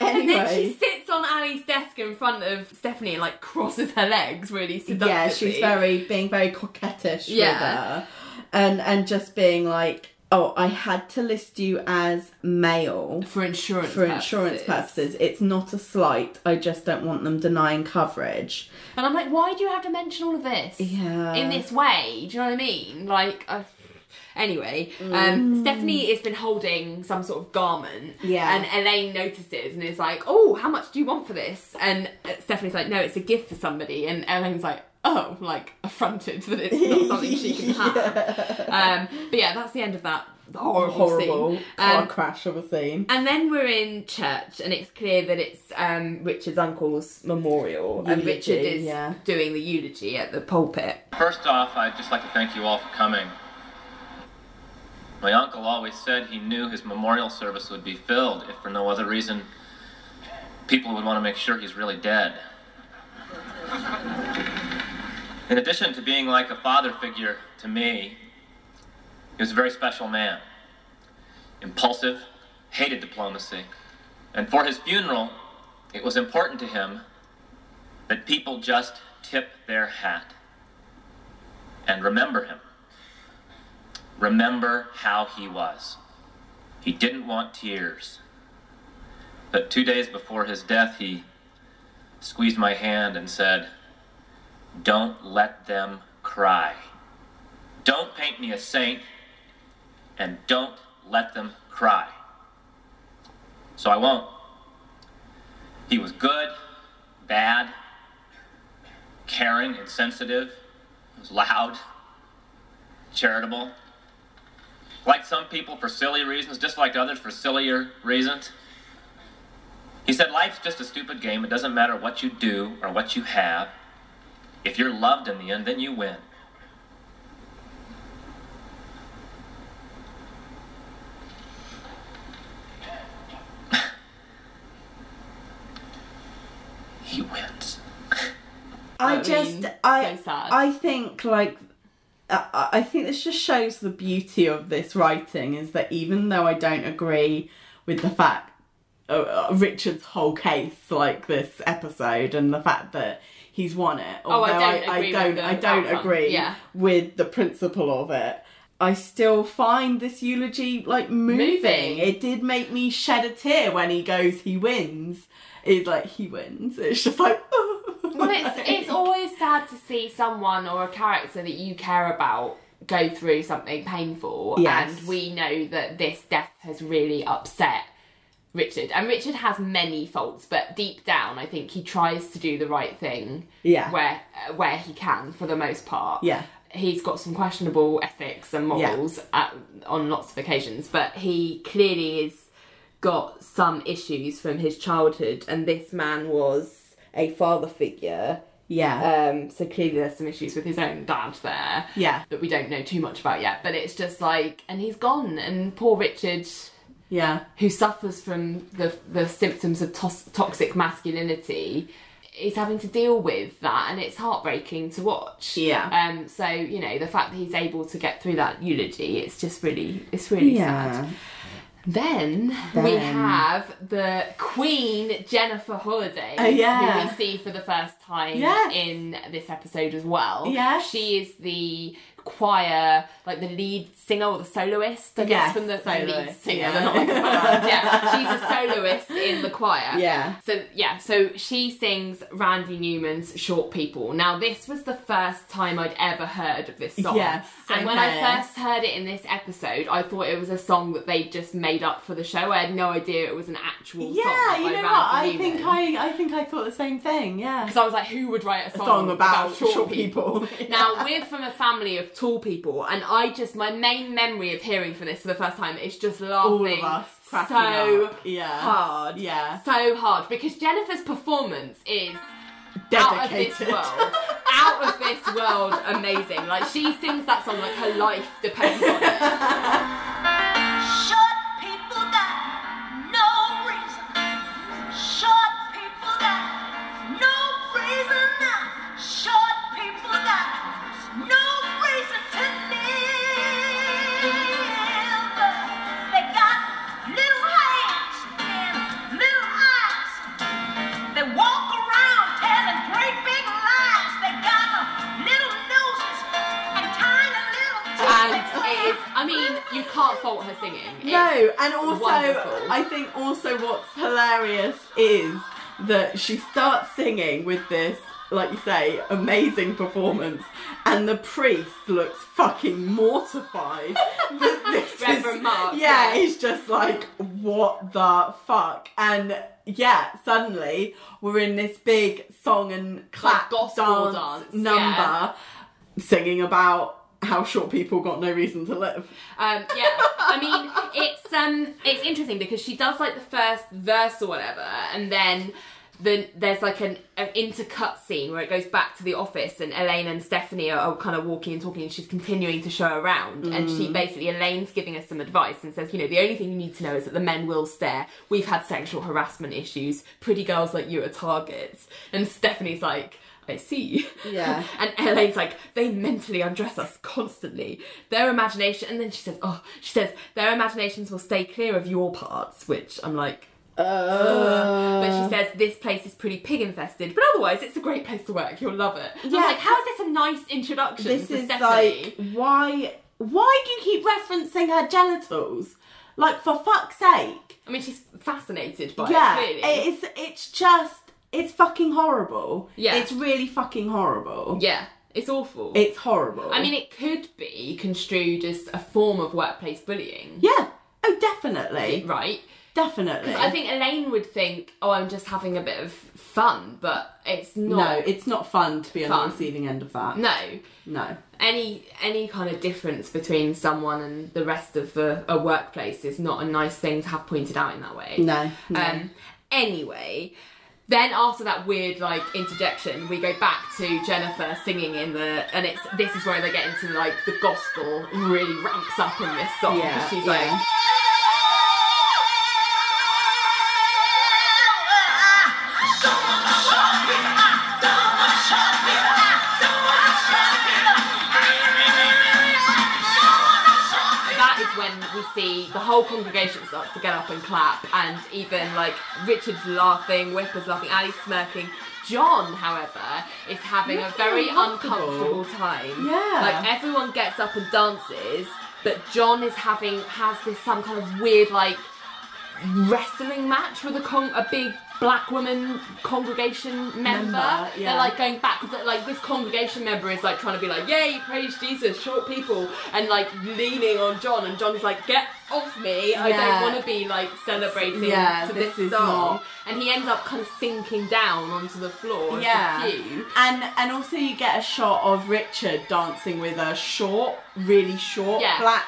[laughs] And then she sits on Ally's desk in front of Stephanie and like crosses her legs really seductively. Yeah, she's very being very coquettish with Yeah. her. And and just being like, Oh, I had to list you as male for insurance for insurance purposes. It's not a slight. I just don't want them denying coverage. And I'm like, why do you have to mention all of this? Yeah. In this way, do you know what I mean? Like, I... anyway, Mm. um, Stephanie has been holding some sort of garment, Yeah. and Elaine notices and is like, "Oh, how much do you want for this?" And uh, Stephanie's like, "No, it's a gift for somebody," and Elaine's like. Oh, like affronted that it's not something she can [laughs] have. Um, but yeah, that's the end of that horrible, horrible scene. car Um, crash of a scene. and then we're in church, and it's clear that it's um, Richard's uncle's memorial, and Richard is yeah. doing the eulogy at the pulpit. First off, I'd just like to thank you all for coming. My uncle always said he knew his memorial service would be filled, if for no other reason, people would want to make sure he's really dead. In addition to being like a father figure to me, he was a very special man. Impulsive, hated diplomacy. And for his funeral, it was important to him that people just tip their hat and remember him. Remember how he was. He didn't want tears. But two days before his death, he squeezed my hand and said, Don't let them cry. Don't paint me a saint, and don't let them cry. So I won't. He was good, bad, caring, insensitive, was loud, charitable. Liked some people for silly reasons, disliked others for sillier reasons. He said, Life's just a stupid game. It doesn't matter what you do or what you have. If you're loved in the end, then you win. [laughs] he wins. I, I just, I, so. I think like, I, I think this just shows the beauty of this writing is that even though I don't agree with the fact uh, uh, Richard's whole case, like this episode, and the fact that he's won it, Oh, I although don't I, agree don't, with the I don't agree Yeah. with the principle of it. I still find this eulogy like moving. Moving. It did make me shed a tear when he goes, he wins. It's like he wins. It's just like. Well, it's it's always sad to see someone or a character that you care about go through something painful, Yes. and we know that this death has really upset Richard. And Richard has many faults, but deep down, I think he tries to do the right thing. Yeah. where uh, where he can, for the most part. Yeah. He's got some questionable ethics and morals at, on lots of occasions, but he clearly has got some issues from his childhood, and this man was a father figure. yeah. Um, so clearly there's some issues with his own dad there. Yeah. That we don't know too much about yet. But it's just like, and he's gone, and poor Richard, yeah. who suffers from the the symptoms of tos- toxic masculinity, is having to deal with that, and it's heartbreaking to watch. Yeah. Um. So you know the fact that he's able to get through that eulogy, it's just really, it's really sad. Then, we have the Queen Jennifer Holliday, Oh, yeah. who we see for the first time Yes. in this episode as well. Yeah, she is the choir, like the lead singer or the soloist, I guess, Yes, from the, the lead soloist, singer. yeah. Not like a band. yeah, she's a soloist in the choir. Yeah. So yeah, so she sings Randy Newman's "Short People." Now, this was the first time I'd ever heard of this song. Yes, and when. I first heard it in this episode, I thought it was a song that they just made up for the show. I had no idea it was an actual song. Yeah, you know what? I Newman. think I, I think I thought the same thing. Yeah, Because I was like, who would write a song, song about short people. now, [laughs] we're from a family of tall people, and I just, my main memory of hearing for this for the first time is just laughing all of us cracking so up. Yeah, hard. Yeah, So hard. Because Jennifer's performance is out of this world. out of this world amazing. Like, she sings that song like her life depends on it. [laughs] fault her singing. It's No, and also wonderful. I think also what's hilarious is that she starts singing with this, like you say, amazing performance, and the priest looks fucking mortified. [laughs] Reverend Mark, yeah, yeah. he's just like, what the fuck? And yeah, suddenly we're in this big song and clap gospel dance, dance, number, yeah. singing about how short people got no reason to live. Um, yeah, I mean, it's um, it's interesting because she does like the first verse or whatever, and then then there's like an, an intercut scene where it goes back to the office, and Elaine and Stephanie are, are kind of walking and talking, and she's continuing to show around, and she basically Elaine's giving us some advice and says, you know, the only thing you need to know is that the men will stare. We've had sexual harassment issues. Pretty girls like you are targets, and Stephanie's like. I see. Yeah. [laughs] and Elaine's like, they mentally undress us constantly. Their imagination, and then she says, oh, she says, their imaginations will stay clear of your parts, which I'm like, Uh, but she says this place is pretty pig infested, but otherwise it's a great place to work. You'll love it. Yeah. Yeah. I'm like, how is this a nice introduction this is Stephanie? like why why do you keep referencing her genitals? Like for fuck's sake. I mean, she's fascinated by yeah, it. Clearly, it's it's just it's fucking horrible. Yeah. it's really fucking horrible. yeah, it's awful. it's horrible. I mean, it could be construed as a form of workplace bullying, yeah. Oh, definitely, right? definitely. I think Elaine would think, "Oh, I'm just having a bit of fun," but it's not. no, it's not fun to be on the receiving end of that. no. no. any any kind of difference between someone and the rest of the, a workplace is not a nice thing to have pointed out in that way. No, no. Um, anyway, then after that weird like interjection, we go back to Jennifer singing in the, and it's this is where they get into like the gospel really ramps up in this song Yeah, she's yeah. like. We see the whole congregation starts to get up and clap, and even like Richard's laughing, Whipper's laughing, Ally's smirking. John, however, is having a very uncomfortable. uncomfortable time. Yeah. Like everyone gets up and dances, but John is having has this some kind of weird like wrestling match with a con- a big black woman congregation member. Member, yeah. They're like going back because like this congregation member is like trying to be like, "Yay, praise Jesus, short people," and like leaning on John, and John's like, "Get off me! I Yeah. don't want to be like celebrating Yeah, to this this, song." not- And he ends up kind of sinking down onto the floor. Yeah, the and and also you get a shot of Richard dancing with a short, really short black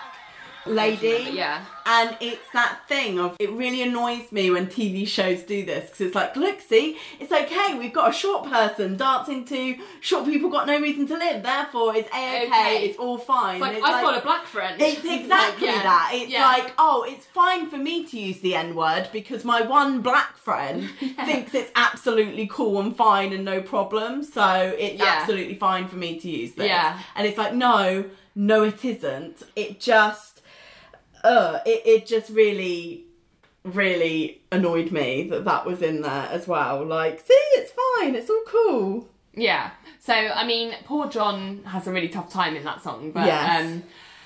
lady. Yeah. And it's that thing of it really annoys me when TV shows do this because it's like, look, see, it's okay. We've got a short person dancing to short people got no reason to live. Therefore, it's a okay. It's all fine. It's like And I've got a black friend. It's [laughs] exactly Like, yeah, that. It's yeah. like, oh, it's fine for me to use the N word because my one black friend [laughs] thinks it's absolutely cool and fine and no problem. So it's Yeah. absolutely fine for me to use this. Yeah. And it's like, no, no, it isn't. It just, uh, it, it just really, really annoyed me that that was in there as well. Like, see, it's fine. It's all cool. Yeah. So I mean, poor John has a really tough time in that song, but Yes. um,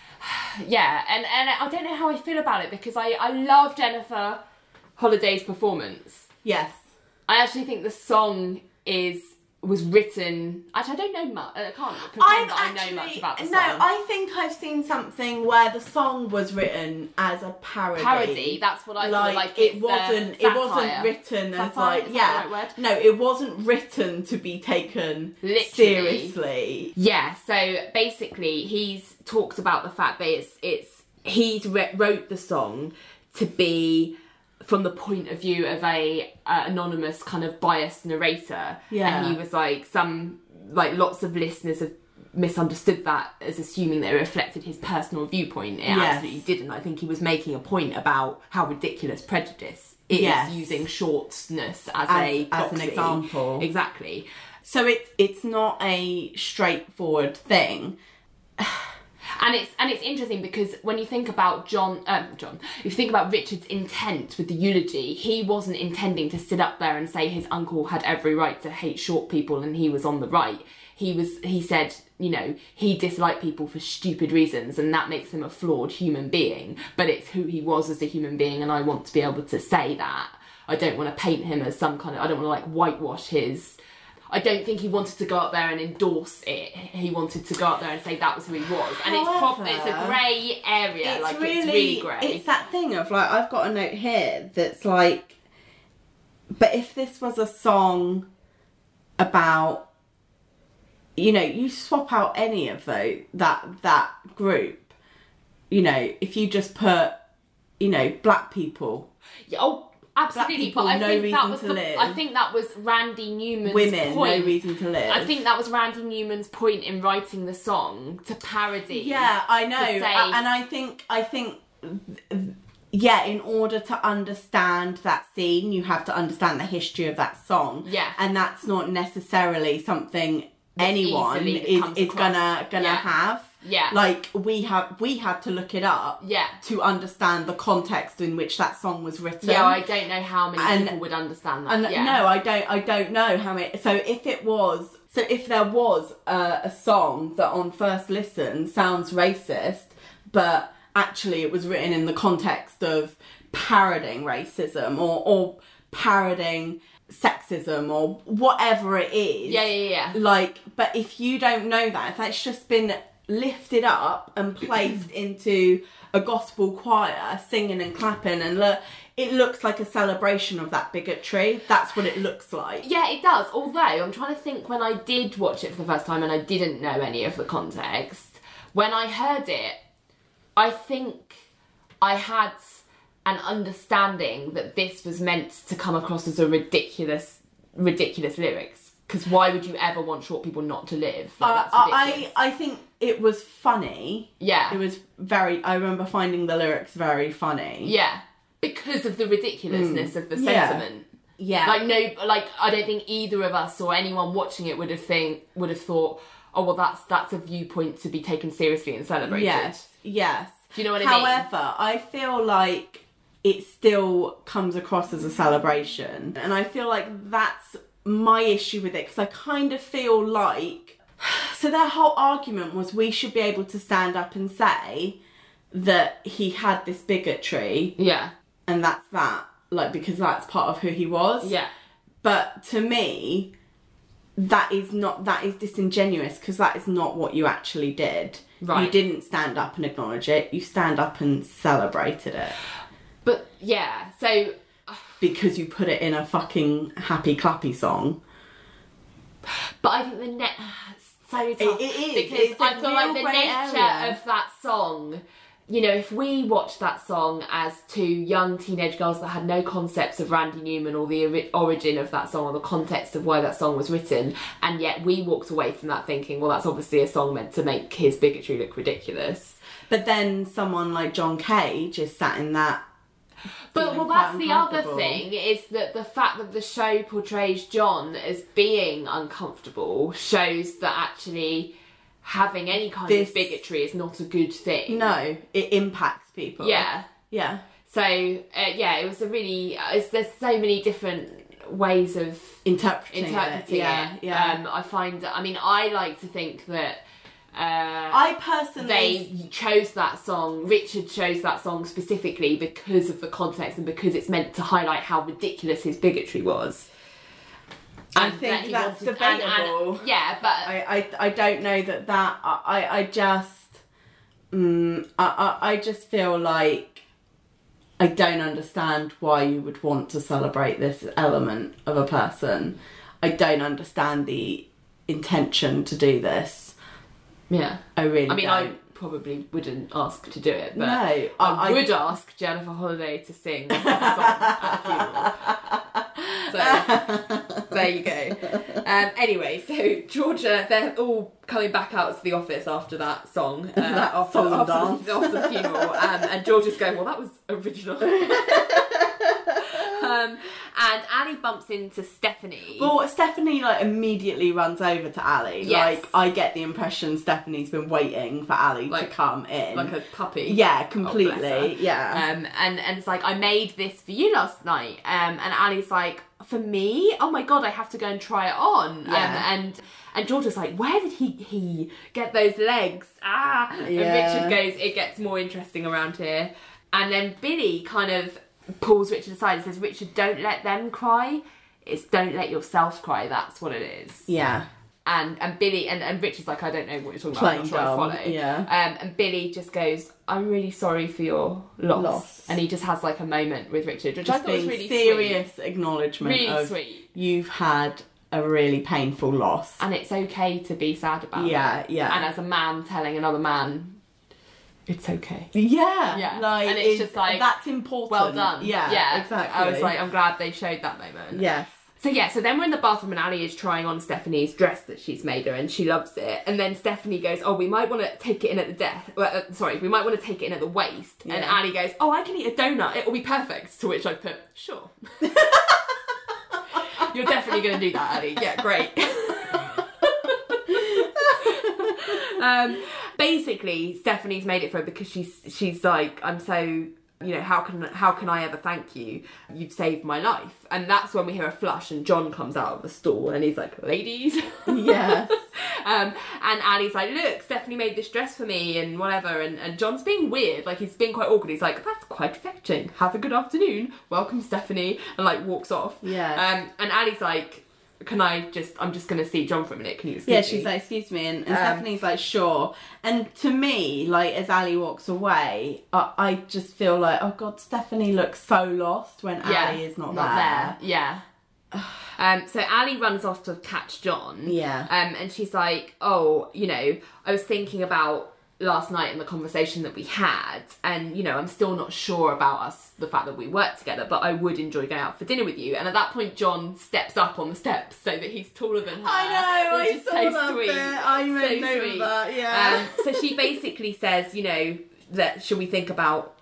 [sighs] yeah, and and I don't know how I feel about it because I I love Jennifer Holliday's performance. Yes. I actually think the song is was written. Actually, I don't know much. I can't pretend that I know much about the song. no. I think I've seen something where the song was written as a parody. Parody. That's what I like, feel like. it uh, wasn't. it wasn't written as like is that yeah. the right word? No, it wasn't written to be taken Literally. seriously. Yeah, so basically, he's talked about the fact that it's it's he's re- wrote the song to be from the point of view of a uh, anonymous kind of biased narrator. Yeah. and he was like some like lots of listeners have misunderstood that as assuming that it reflected his personal viewpoint. It Yes. absolutely didn't. I think he was making a point about how ridiculous prejudice is Yes. using shortness as, As- a as an example. Exactly. So it's it's not a straightforward thing. [sighs] And it's and it's interesting because when you think about John, um, John, if you think about Richard's intent with the eulogy, he wasn't intending to sit up there and say his uncle had every right to hate short people and he was on the right. He was. He said, you know, he disliked people for stupid reasons, and that makes him a flawed human being. But it's who he was as a human being, and I want to be able to say that. I don't want to paint him as some kind of. I don't want to like whitewash his. I don't think he wanted to go up there and endorse it. He wanted to go up there and say that was who he was, and it's prob- it's a grey area. it's like really, it's really grey. It's that thing of like I've got a note here that's like, but if this was a song about, you know, you swap out any of those that that group, you know, if you just put, you know, black people, Yeah, oh, absolutely. But I no think that was to the, live. I think that was Randy Newman's women, point. no reason to live. I think that was Randy Newman's point in writing the song to parody. Yeah, I know, say- and I think I think yeah, in order to understand that scene, you have to understand the history of that song. Yeah. and that's not necessarily something anyone is is across. gonna gonna Yeah. have. Yeah. like we have we had to look it up. Yeah. to understand the context in which that song was written. Yeah, I don't know how many And- people would understand that. And yeah. no, I don't. I don't know how many. So if it was, so if there was a, a song that on first listen sounds racist, but actually it was written in the context of parodying racism or or parodying sexism or whatever it is. Yeah, yeah, yeah. Like, but if you don't know that, if that's just been lifted up and placed [clears throat] into a gospel choir, singing and clapping, and look, it looks like a celebration of that bigotry. That's what it looks like. Yeah, it does. Although I'm trying to think when I did watch it for the first time and I didn't know any of the context, when I heard it, I think I had an understanding that this was meant to come across as a ridiculous, ridiculous lyrics. Because why would you ever want short people not to live? Like, Uh, that's I. I think it was funny. yeah, It was very. I remember finding the lyrics very funny. yeah, because of the ridiculousness of the Mm. Yeah. sentiment. Yeah. like no like i don't think either of us or anyone watching it would have think would have thought oh well that's that's a viewpoint to be taken seriously and celebrated Yes, yes. Do you know what I mean? However, I feel like it still comes across as a celebration, and I feel like that's my issue with it because I kind of feel like [sighs] so their whole argument was we should be able to stand up and say that he had this bigotry. Yeah. And that's that like because that's part of who he was. Yeah. But to me that is not that is disingenuous because that is not what you actually did. Right. you didn't stand up and acknowledge it. You stand up and celebrated it. But yeah so because you put it in a fucking happy clappy song. But i think the net so tough it is. because i feel like the nature area. of that song you know, if we watched that song as two young teenage girls that had no concepts of Randy Newman or the ori- origin of that song or the context of why that song was written, and yet we walked away from that thinking, well, that's obviously a song meant to make his bigotry look ridiculous. but then someone like john cage is sat in that But well, that's the other thing is that the fact that the show portrays John as being uncomfortable shows that actually having any kind This- of bigotry is not a good thing. no it impacts people Yeah. yeah So uh, yeah, it was a really. Uh, there's so many different ways of interpreting, interpreting it yeah yeah Um, I find. I mean, I like to think that. Uh, i personally they chose that song. Richard chose that song specifically because of the context and because it's meant to highlight how ridiculous his bigotry was. I think that that's wanted- and- and- debatable. yeah, but I, I, I don't know that that I, I just mm, I, I, I just feel like I don't understand why you would want to celebrate this element of a person. I don't understand the intention to do this. Yeah. I really I mean, I don't. probably wouldn't ask to do it, but No, I, I- I- would ask Jennifer Holliday to sing a song at a [laughs] funeral. So there you go. Um, anyway, so Georgia, they're all coming back out to the office after that song, uh, after, song after, dance. the, after the funeral, um, and Georgia's going, "Well, that was original." [laughs] um, and Annie bumps into Stephanie. Well, Stephanie like immediately runs over to Ally. Yes. Like I get the impression Stephanie's been waiting for Ally Like- to come in. like a puppy. yeah, completely. yeah. Um, and and it's like I made this for you last night. Um, and Ally's like, for me? Oh my god, I have to go and try it on. Yeah. Um, and and Georgia's like, where did he he get those legs? Ah. Yeah. And Richard goes, it gets more interesting around here. And then Billy kind of pulls Richard aside and says, Richard, don't let them cry. It's don't let yourself cry. That's what it is yeah. and and Billy and, and Richard's like, I don't know what you're talking about. I'm not sure I follow. yeah. Um, and Billy just goes, I'm really sorry for your loss. Loss. And he just has like a moment with Richard, which I Just thought was really serious acknowledgement Really of sweet. you've had a really painful loss. And it's okay to be sad about it. Yeah, yeah. And as a man telling another man, it's okay. Yeah, Yeah, like and it's just like, that's important. Well done. Yeah, yeah, exactly. I was like, I'm glad they showed that moment. yes, So yeah, so then we're in the bathroom and Ally is trying on Stephanie's dress that she's made her and she loves it. And then Stephanie goes, "Oh, we might want to take it in at the death. Well, uh, sorry, we might want to take it in at the waist." And Yeah. Ally goes, "Oh, I can eat a donut. It will be perfect." To which I put, "Sure." [laughs] You're definitely going to do that, Ally. Yeah, great. [laughs] um, basically, Stephanie's made it for her because she's she's like, I'm so you know how can how can I ever thank you? You've saved my life, and that's when we hear a flush and John comes out of the stall and he's like, ladies. yes, [laughs] Um, and Ally's like, look, Stephanie made this dress for me and whatever. And, and John's being weird, like he's being quite awkward. He's like, that's quite fetching. Have a good afternoon. Welcome, Stephanie. And like walks off. yeah Um, and Ally's like, can I just, I'm just going to see John for a minute. Can you excuse yeah. me? She's like, excuse me, and, and Um, Stephanie's like, sure. And to me, like as Ally walks away, I, I just feel like, oh god, Stephanie looks so lost when Ally is not, there. Yeah. [sighs] Um, so Ally runs off to catch John. Yeah. Um, and she's like, "Oh, you know, I was thinking about last night in the conversation that we had, and you know, I'm still not sure about us, the fact that we work together, but I would enjoy going out for dinner with you." And at that point, John steps up on the steps so that he's taller than her. I know, which I is saw so that sweet. bit. I made So note of sweet. that, yeah. Um, so she basically says, you know, that should we think about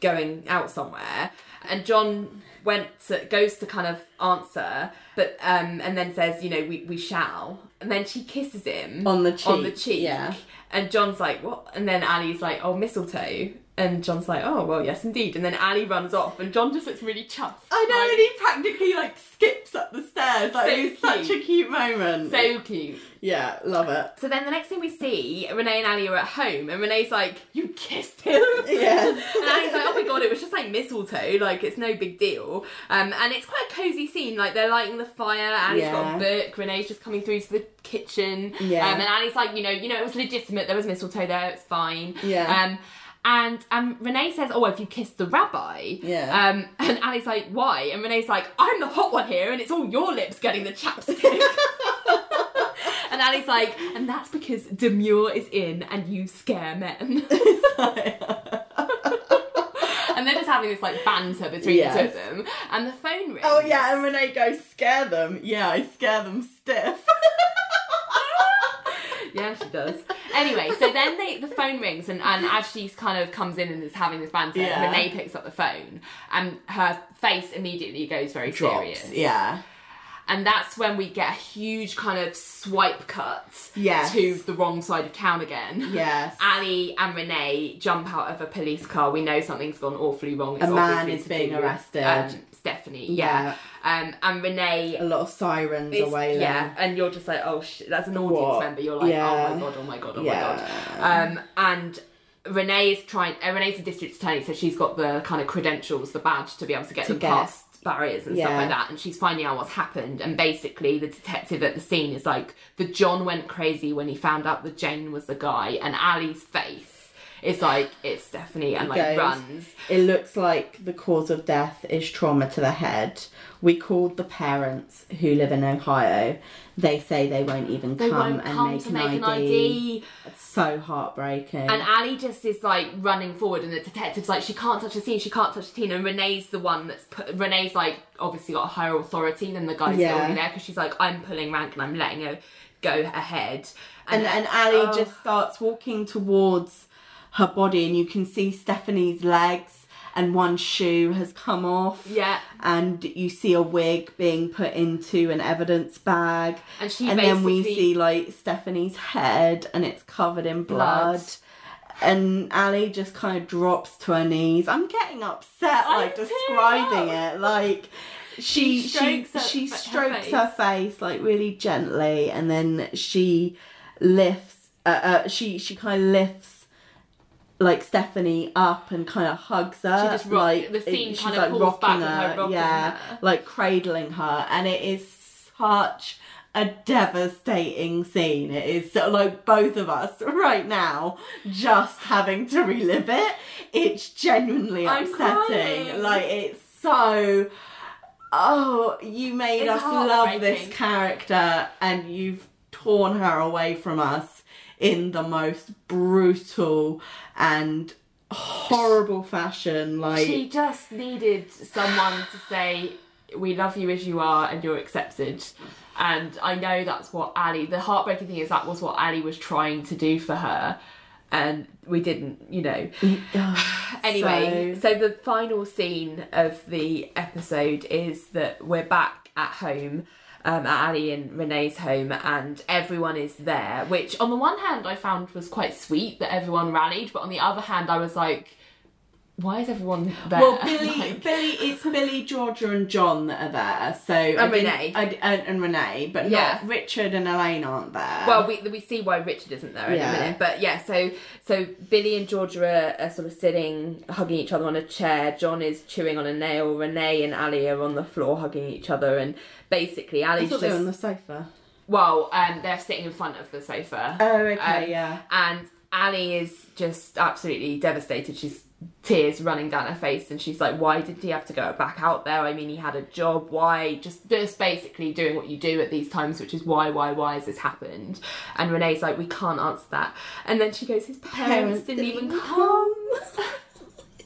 going out somewhere? And John went to, goes to kind of answer, but um, and then says, you know, we, we shall. And then she kisses him On the cheek on the cheek, cheek. yeah. And John's like, what? And then Ally's like, oh, mistletoe. And John's like, oh, well, yes, indeed. And then Ally runs off, and John just looks really chuffed. I know, Like, and he practically like skips up the stairs. Like So it's such a cute. cute moment. so cute. Yeah, love it. So then the next thing we see, Renee and Ally are at home, and Renee's like, you kissed him. Yes. [laughs] And Ally's like, oh my god, it was just like mistletoe, like it's no big deal. Um, and it's quite a cozy scene, like they're lighting the fire, Ally's got a book, Renee's just coming through to the kitchen. Yeah. Um, and Ally's like, you know, you know, it was legitimate, there was mistletoe there, it's fine. Yeah. Um, and um, Renee says, "Oh, have you kissed the rabbi?" Yeah. Um, and Ally's like, "Why?" And Renee's like, "I'm the hot one here, and it's all your lips getting the chapstick." [laughs] and Ally's like, "And that's because Demure is in, and you scare men." [laughs] and they're just having this like banter between Yes. the two of them. And the phone rings. Oh yeah, and Renee goes scare them. Yeah, I scare them stiff. [laughs] Yeah, she does. Anyway, so then they, the phone rings, and, and as she kind of comes in and is having this banter, Yeah. Renee picks up the phone, and her face immediately goes very serious. Yeah. And that's when we get a huge kind of swipe cut Yes. to the wrong side of town again. Yes. [laughs] Ally and Renee jump out of a police car. We know something's gone awfully wrong. It's A man is being do with, arrested. um, Stephanie, yeah. Um, and Renee A lot of sirens away yeah, and you're just like, oh shit, that's an audience What? member. You're like, Yeah. oh my god, oh my god, oh Yeah. my god. Um, and Renee is trying. Uh, Renee's a district attorney, so she's got the kind of credentials, the badge to be able to get To them get- past barriers and stuff like that. And she's finding out what's happened. And basically, the detective at the scene is like, the John went crazy when he found out that Jane was the guy, and Ally's face is like, it's Stephanie, and like goes, runs. It looks like the cause of death is trauma to the head. We called the parents who live in Ohio. They say they won't even They come won't and come make, an, make ID. an ID. It's so heartbreaking. And Ally just is like running forward, and the detective's like, she can't touch the scene, she can't touch the scene. And Renee's the one that's put, Renee's like obviously got a higher authority than the guy Yeah. there because she's like, I'm pulling rank and I'm letting her go ahead. and and Ally oh. just starts walking towards her body, and you can see Stephanie's legs, and one shoe has come off. Yeah. and you see a wig being put into an evidence bag, And she then we see like Stephanie's head, and it's covered in blood. Blood. And Ally just kind of drops to her knees. I'm getting upset, like describing it. Like she She she strokes her- she her face. her face like really gently, and then she lifts. Uh, uh, she she kind of lifts like Stephanie up and kind of hugs her. She just rock- like the scene she's kind of like pulls rocking back her, her yeah, her. like cradling her, and it is such a devastating scene. It is so, like both of us [laughs] right now just having to relive it. It's genuinely upsetting. Like it's so. Oh, you made It's us love this character, and you've torn her away from us in the most brutal and horrible fashion. Like She just needed someone to say, "We love you as you are, and you're accepted." And I know that's what Ally. The heartbreaking thing is that was what Ally was trying to do for her, and we didn't. You know. [sighs] Anyway, [sighs] so, the final scene of the episode is that we're back at home. Um, at Ally and Renee's home, and everyone is there. Which, on the one hand, I found was quite sweet that everyone rallied, but on the other hand, I was like, "Why is everyone there?" Well, [laughs] Billy, Like- Billy, it's Billy, Georgia, and John that are there. So and Renee. and, and Renee, but Yeah. Richard and Elaine aren't there. Well, we we see why Richard isn't there in Yeah. a minute, but yeah. So so Billy and Georgia are, are sort of sitting, hugging each other on a chair. John is chewing on a nail. Renee and Ally are on the floor hugging each other, and basically I Ally's thought just they were on the sofa. well, um, they're sitting in front of the sofa. Oh, okay, Um, yeah. And Ally is just absolutely devastated. She's tears running down her face, and she's like, "Why did he have to go back out there? I mean, he had a job. Why? Just, just basically doing what you do at these times, which is why, why, why has this happened?" And Renee's like, "We can't answer that." And then she goes, "His parents, didn't, even come." [laughs]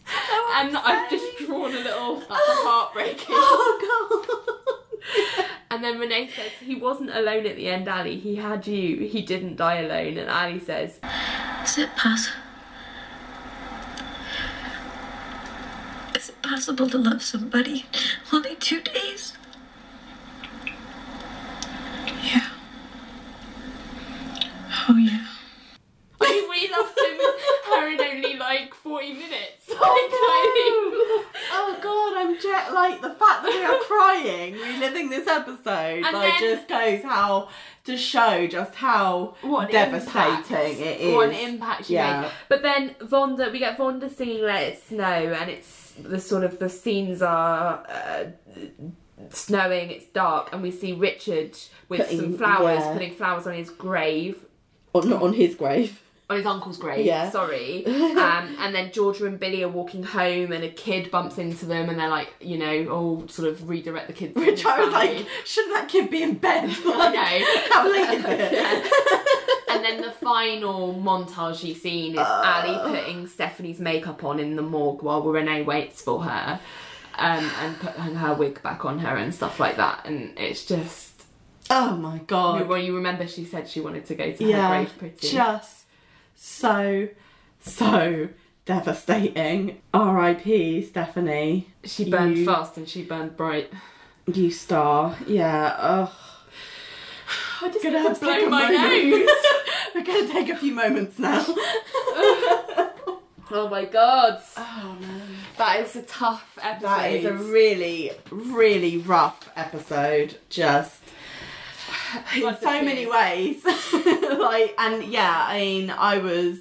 Oh, and I've just drawn a little. [laughs] That's a heartbreaking. Oh god. [laughs] And then Renee says he wasn't alone at the end, Ally. He had you. He didn't die alone. And Ally says, Is it possible? Is it possible to love somebody only two days? Yeah. Oh, yeah. I mean, we loved him her in only like 40 minutes. Like, I Oh god, I'm jet like the fact that we are crying reliving this episode And like then- just goes how to show just how what devastating it is. What an impact she Yeah. made. But then Vonda, we get Vonda singing Let It Snow, and it's the sort of the scenes are. Uh, snowing it's dark and we see richard with Putting- some flowers yeah. putting flowers on his grave Or not on his grave. On his uncle's grave. Yeah. Sorry. [laughs] Um, and then Georgia and Billy are walking home, and a kid bumps into them, and they're like, you know, all sort of redirect the kids. Which I was like, shouldn't that kid be in bed? Like, [laughs] I know. How late is it? [laughs] And then the final montagey scene is Uh. Ally putting Stephanie's makeup on in the morgue while Renee waits for her, um, and putting her wig back on her and stuff like that. And it's just. Oh my god. Well, you remember she said she wanted to go to yeah, her grave pretty. just so, so devastating. R.I.P. Stephanie. she burned you, fast and she burned bright. You star. Yeah. Ugh. I just Gonna have to blow my nose. [laughs] [laughs] We're gonna take a few moments now. [laughs] Oh my god. Oh no. That is a tough episode. That is a really, really rough episode. Just [laughs] in so many ways. [laughs] like, and yeah, I mean, I was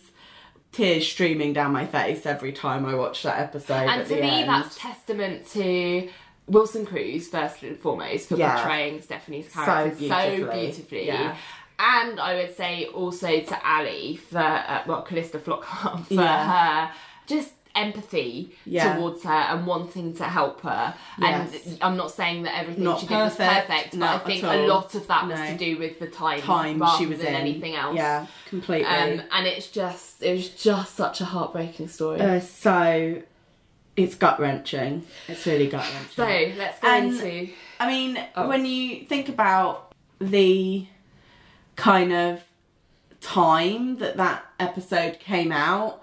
tears streaming down my face every time I watched that episode. and to me, end. that's testament to Wilson Cruz, first and foremost, for Yeah. portraying Stephanie's character so beautifully. beautifully. Yeah. And I would say also to Ally for, uh, well, Calista Flockhart [laughs] for Yeah. her just empathy Yeah. towards her and wanting to help her. Yes. And I'm not saying that everything Not she did was perfect, perfect, but I think a lot of that was to do with the time, time rather she was than in. anything else. Yeah, completely. Um, and it's just, it was just such a heartbreaking story. Uh, so it's gut wrenching. It's really gut wrenching. so let's go And- into. I mean, Oh. when you think about the kind of time that that episode came out,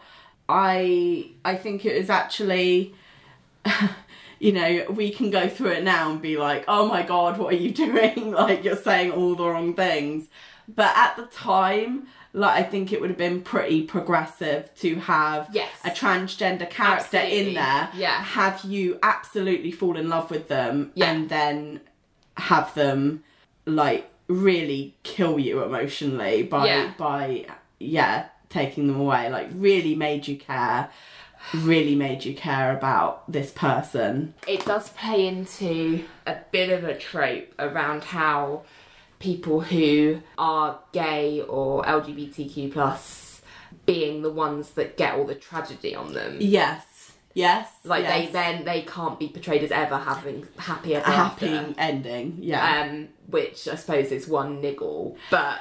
I I think it was actually [laughs] you know, we can go through it now and be like, "Oh my god, what are you [laughs] doing? [laughs] like you're saying all the wrong things." But at the time, like I think it would have been pretty progressive to have Yes. a transgender character Absolutely. in there. Yeah. Have you absolutely fall in love with them Yeah. and then have them like really kill you emotionally by Yeah. by yeah, taking them away. Like really made you care. Really made you care about this person. it does play into a bit of a trope around how people who are gay or LGBTQ plus being the ones that get all the tragedy on them. Yes. Yes. Like yes. they then they can't be portrayed as ever having happy ever a happy after. ending. Yeah. Um, which I suppose is one niggle, but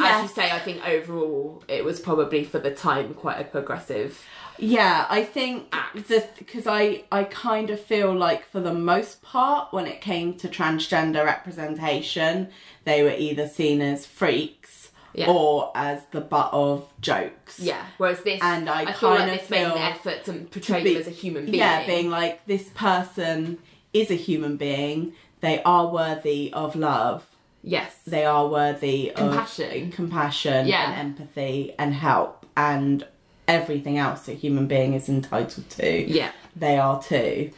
as you say, I think overall it was probably for the time quite a progressive. Yeah, I think the because I I kind of feel like for the most part when it came to transgender representation, they were either seen as freaks Yeah. or as the butt of jokes. Yeah. Whereas this, And I feel like kind of this made an effort to portray Be- them as a human being. Yeah, being like this person is a human being. They are worthy of love. Yes. They are worthy Compassion. of compassion Yeah. and empathy and help and everything else a human being is entitled to. yeah. they are too.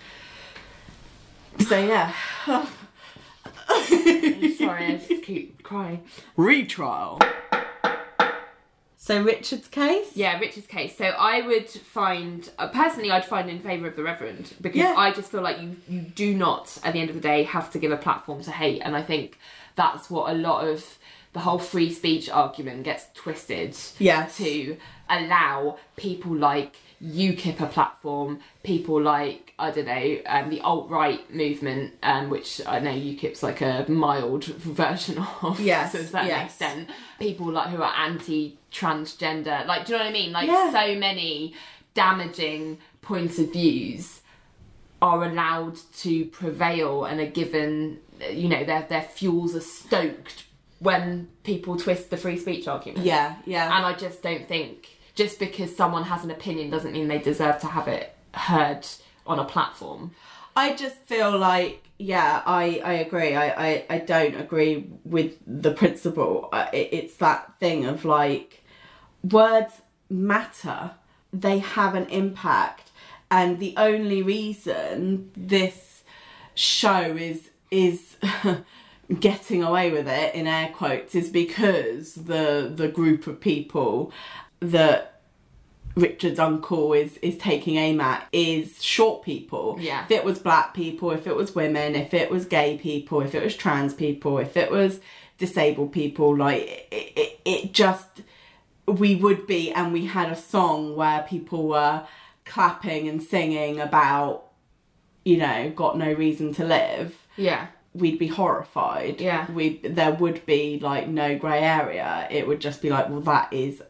So yeah. [laughs] Sorry, I just keep crying. Retrial. So Richard's case? Yeah, Richard's case. So I would find, uh, personally, I'd find in favour of the Reverend because Yeah. I just feel like you, you do not, at the end of the day, have to give a platform to hate. And I think that's what a lot of the whole free speech argument gets twisted Yes. to allow people like UKIP a platform, people like, I don't know, um, the alt right movement, um, which I know UKIP's like a mild [laughs] version of Yes, to a certain yes. extent. People like who are anti transgender, like, do you know what I mean? Like, Yeah. so many damaging points of views are allowed to prevail and are given, you know, their, their fuels are stoked when people twist the free speech argument. Yeah, yeah. And I just don't think just because someone has an opinion doesn't mean they deserve to have it heard on a platform. I just feel like, yeah, I, I agree. I, I, I don't agree with the principle. Uh, It, it's that thing of like, words matter, they have an impact. And the only reason this show is is [laughs] getting away with it in air quotes is because the the group of people that Richard's uncle is is taking aim at is short people. Yeah. If it was black people, if it was women, if it was gay people, if it was trans people, if it was disabled people, like it, it, it just we would be and we had a song where people were clapping and singing about you know got no reason to live Yeah. we'd be horrified. Yeah. We there would be like no grey area. It would just be like, well, that is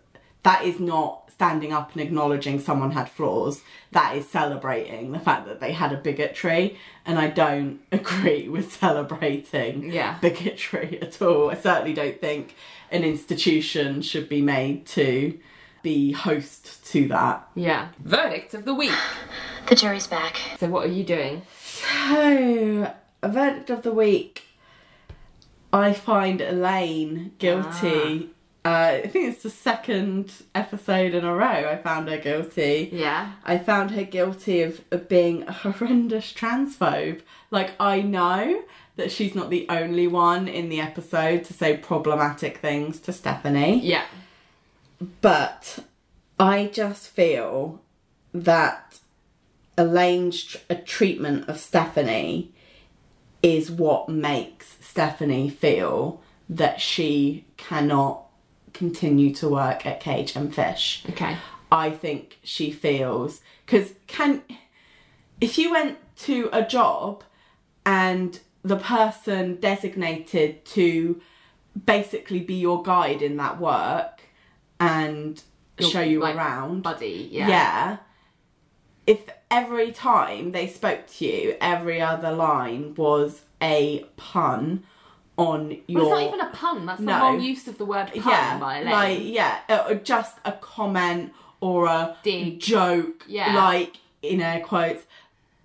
that is not standing up and acknowledging someone had flaws. That is celebrating the fact that they had a bigotry, and I don't [laughs] agree with celebrating Yeah. bigotry [laughs] at all. I certainly don't think an institution should be made to be host to that. Yeah. Verdict of the week. The jury's back. So what are you doing? So, a verdict of the week. I find Elaine guilty. Uh, I think it's the second episode in a row I found her guilty. Yeah. I found her guilty of, of being a horrendous transphobe. Like, I know that she's not the only one in the episode to say problematic things to Stephanie Yeah. but I just feel that Elaine's tr- a treatment of Stephanie is what makes Stephanie feel that she cannot continue to work at Cage and Fish. Okay. I think she feels because can if you went to a job and the person designated to basically be your guide in that work and Your, show you like, around Buddy. Yeah. yeah. If every time they spoke to you, every other line was a pun on your Well, it's not even a pun. That's the No. whole use of the word pun yeah, by Elaine. like yeah, uh, just a comment or a Dig. joke, Yeah. like in air quotes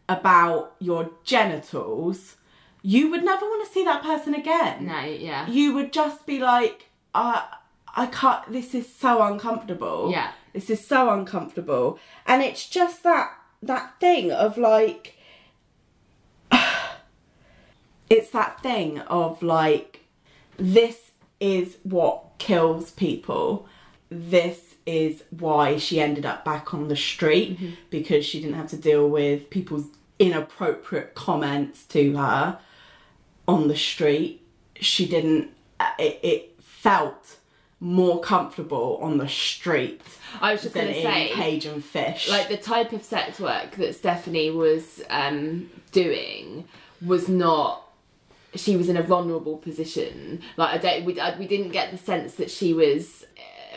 about your genitals, you would never want to see that person again. no. Yeah. You would just be like, uh, I can't. This is so uncomfortable. Yeah. this is so uncomfortable, and it's just that that thing of like. [sighs] it's that thing of like this is what kills people this is why she ended up back on the street because she didn't have to deal with people's inappropriate comments to her on the street she didn't uh, it, it felt more comfortable on the street I was just going to say. cage and fish like the type of sex work that Stephanie was um, doing was not she was in a vulnerable position. Like I don't, we, I, we didn't get the sense that she was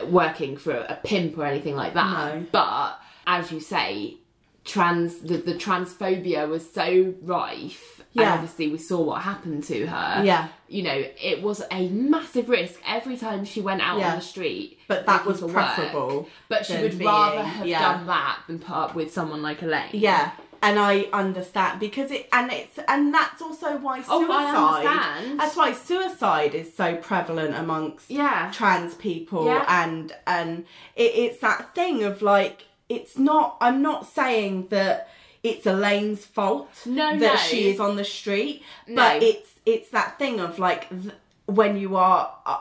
uh, working for a pimp or anything like that. No. But as you say, trans the, the transphobia was so rife. And Yeah. obviously we saw what happened to her. Yeah. You know, it was a massive risk every time she went out Yeah. on the street. But that was for work. preferable But she would being- rather have yeah. done that than put up with someone like Elaine. Yeah, and I understand because it and it's and that's also why suicide. Oh, I understand. That's why suicide is so prevalent amongst Yeah. trans people, and and it, it's that thing of like it's not. I'm not saying that it's Elaine's fault No, that no. she is on the street, No. but it's it's that thing of like th- when you are. Uh,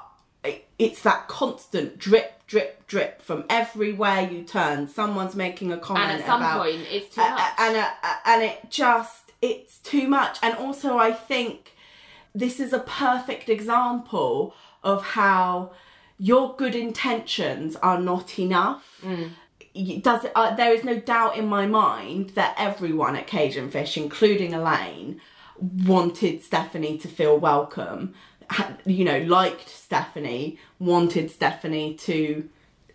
it's that constant drip, drip, drip from everywhere you turn. Someone's making a comment And at some about, point, it's too a- much. and uh, and it just it's too much and also i think this is a perfect example of how your good intentions are not enough Y- does it, uh, there is no doubt in my mind that everyone at cage and fish including elaine wanted stephanie to feel welcome you know liked stephanie wanted stephanie to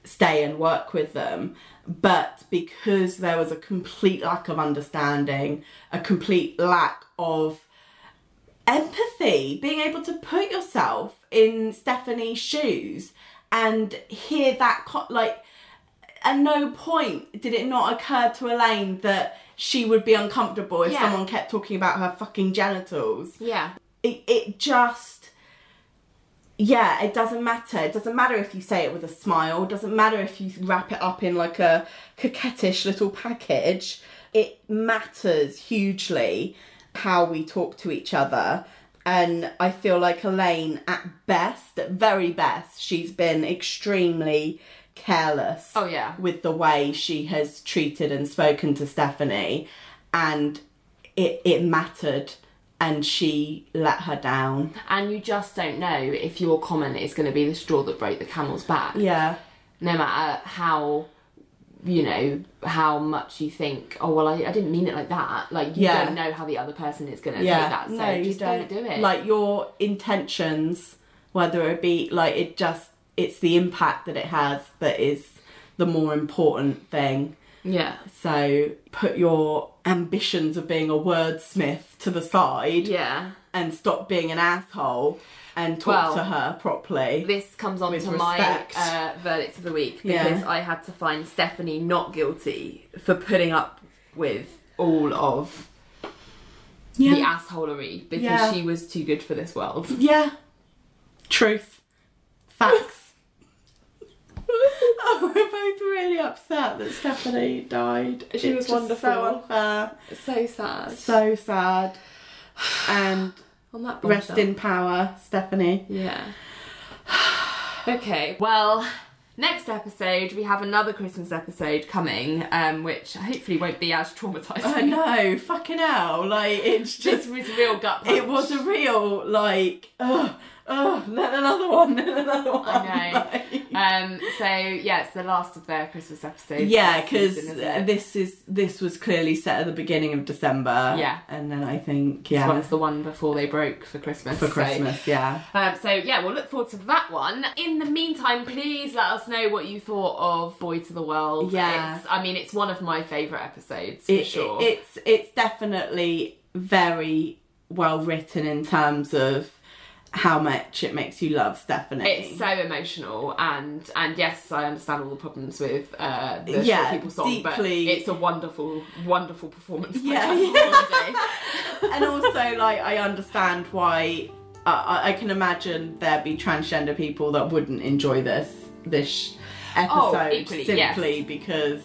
stay and work with them. But because there was a complete lack of understanding, a complete lack of empathy, being able to put yourself in Stephanie's shoes and hear that, like, at no point did it not occur to Elaine that she would be uncomfortable if Yeah. someone kept talking about her fucking genitals. Yeah. it, it just yeah it doesn't matter. It doesn't matter if you say it with a smile. It doesn't matter if you wrap it up in like a coquettish little package. It matters hugely how we talk to each other. And i feel like elaine at best at very best she's been extremely careless Oh, yeah. with the way she has treated and spoken to stephanie and it, it mattered and she let her down. And you just don't know if your comment is going to be the straw that broke the camel's back. Yeah. No matter how, you know, how much you think, oh, well, I, I didn't mean it like that. Like, you Yeah. don't know how the other person is going to Yeah. take that. So no, you don't. do it. Like your intentions, whether it be like it just it's the impact that it has that is the more important thing. yeah. So put your ambitions of being a wordsmith to the side Yeah. and stop being an asshole and talk Well, to her properly. This comes on to respect. my uh, verdict of the week Yeah. because I had to find Stephanie not guilty for putting up with all of the assholery because Yeah. she was too good for this world. Yeah. Truth. Facts. [laughs] oh, we're both really upset that Stephanie died. She was It's wonderful. So unfair. So sad. So sad. And [sighs] on that rest bombshell. in power, Stephanie. Yeah. [sighs] okay. Well, next episode we have another Christmas episode coming, um, which hopefully won't be as traumatizing. I know, fucking hell. Like, it's [laughs] just. was real gut punch. It was a real, like, ugh, ugh, then another one, then another one. I know. [laughs] like- Um. So yeah, it's the last of their Christmas episodes. Yeah, because season, isn't it? this is this was clearly set at the beginning of December. Yeah. and then I think This yeah one's the one before they broke for Christmas. for so- Christmas. Yeah, Um, so yeah, we'll look forward to that one. In the meantime, please let us know what you thought of Boy to the World. Yeah. It's, I mean, it's one of my favourite episodes for it, sure. it- it's it's definitely very well written in terms of how much it makes you love Stephanie. It's so emotional, and and yes, I understand all the problems with uh, the Yeah, People song, but it's a wonderful, wonderful performance. Yeah, [laughs] yeah. And also like I understand why uh, I I can imagine there'd be transgender people that wouldn't enjoy this this Oh, episode equally, simply yes. because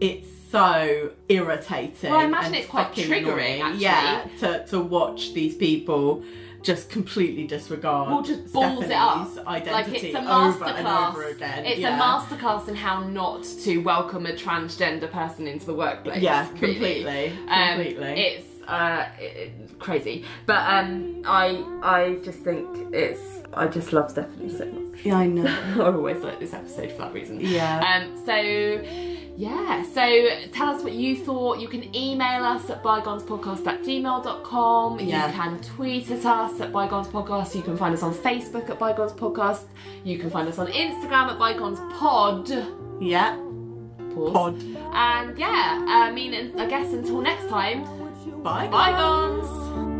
it's so irritating. Well, I imagine it's quite triggering, actually. Yeah, to to watch these people just completely disregard Well, just balls it up. Stephanie's Like identity it's a over and masterclass. over again. It's yeah. a masterclass in how not to welcome a transgender person into the workplace. Yeah, really. completely, Um, completely. it's uh, it, it- crazy, but um, I I just think it's I just love Stephanie so much. Yeah, I know. [laughs] I always like this episode for that reason. Yeah. Um. So yeah, so tell us what you thought. You can email us at bygonespodcast at gmail.com. Yeah. You can tweet at us at bygonespodcast. You can find us on Facebook at bygonespodcast. You can find us on Instagram at bygonespod. Yeah. Pause. Pod. And yeah, I mean, I guess until next time, Bye. bygones. Maybe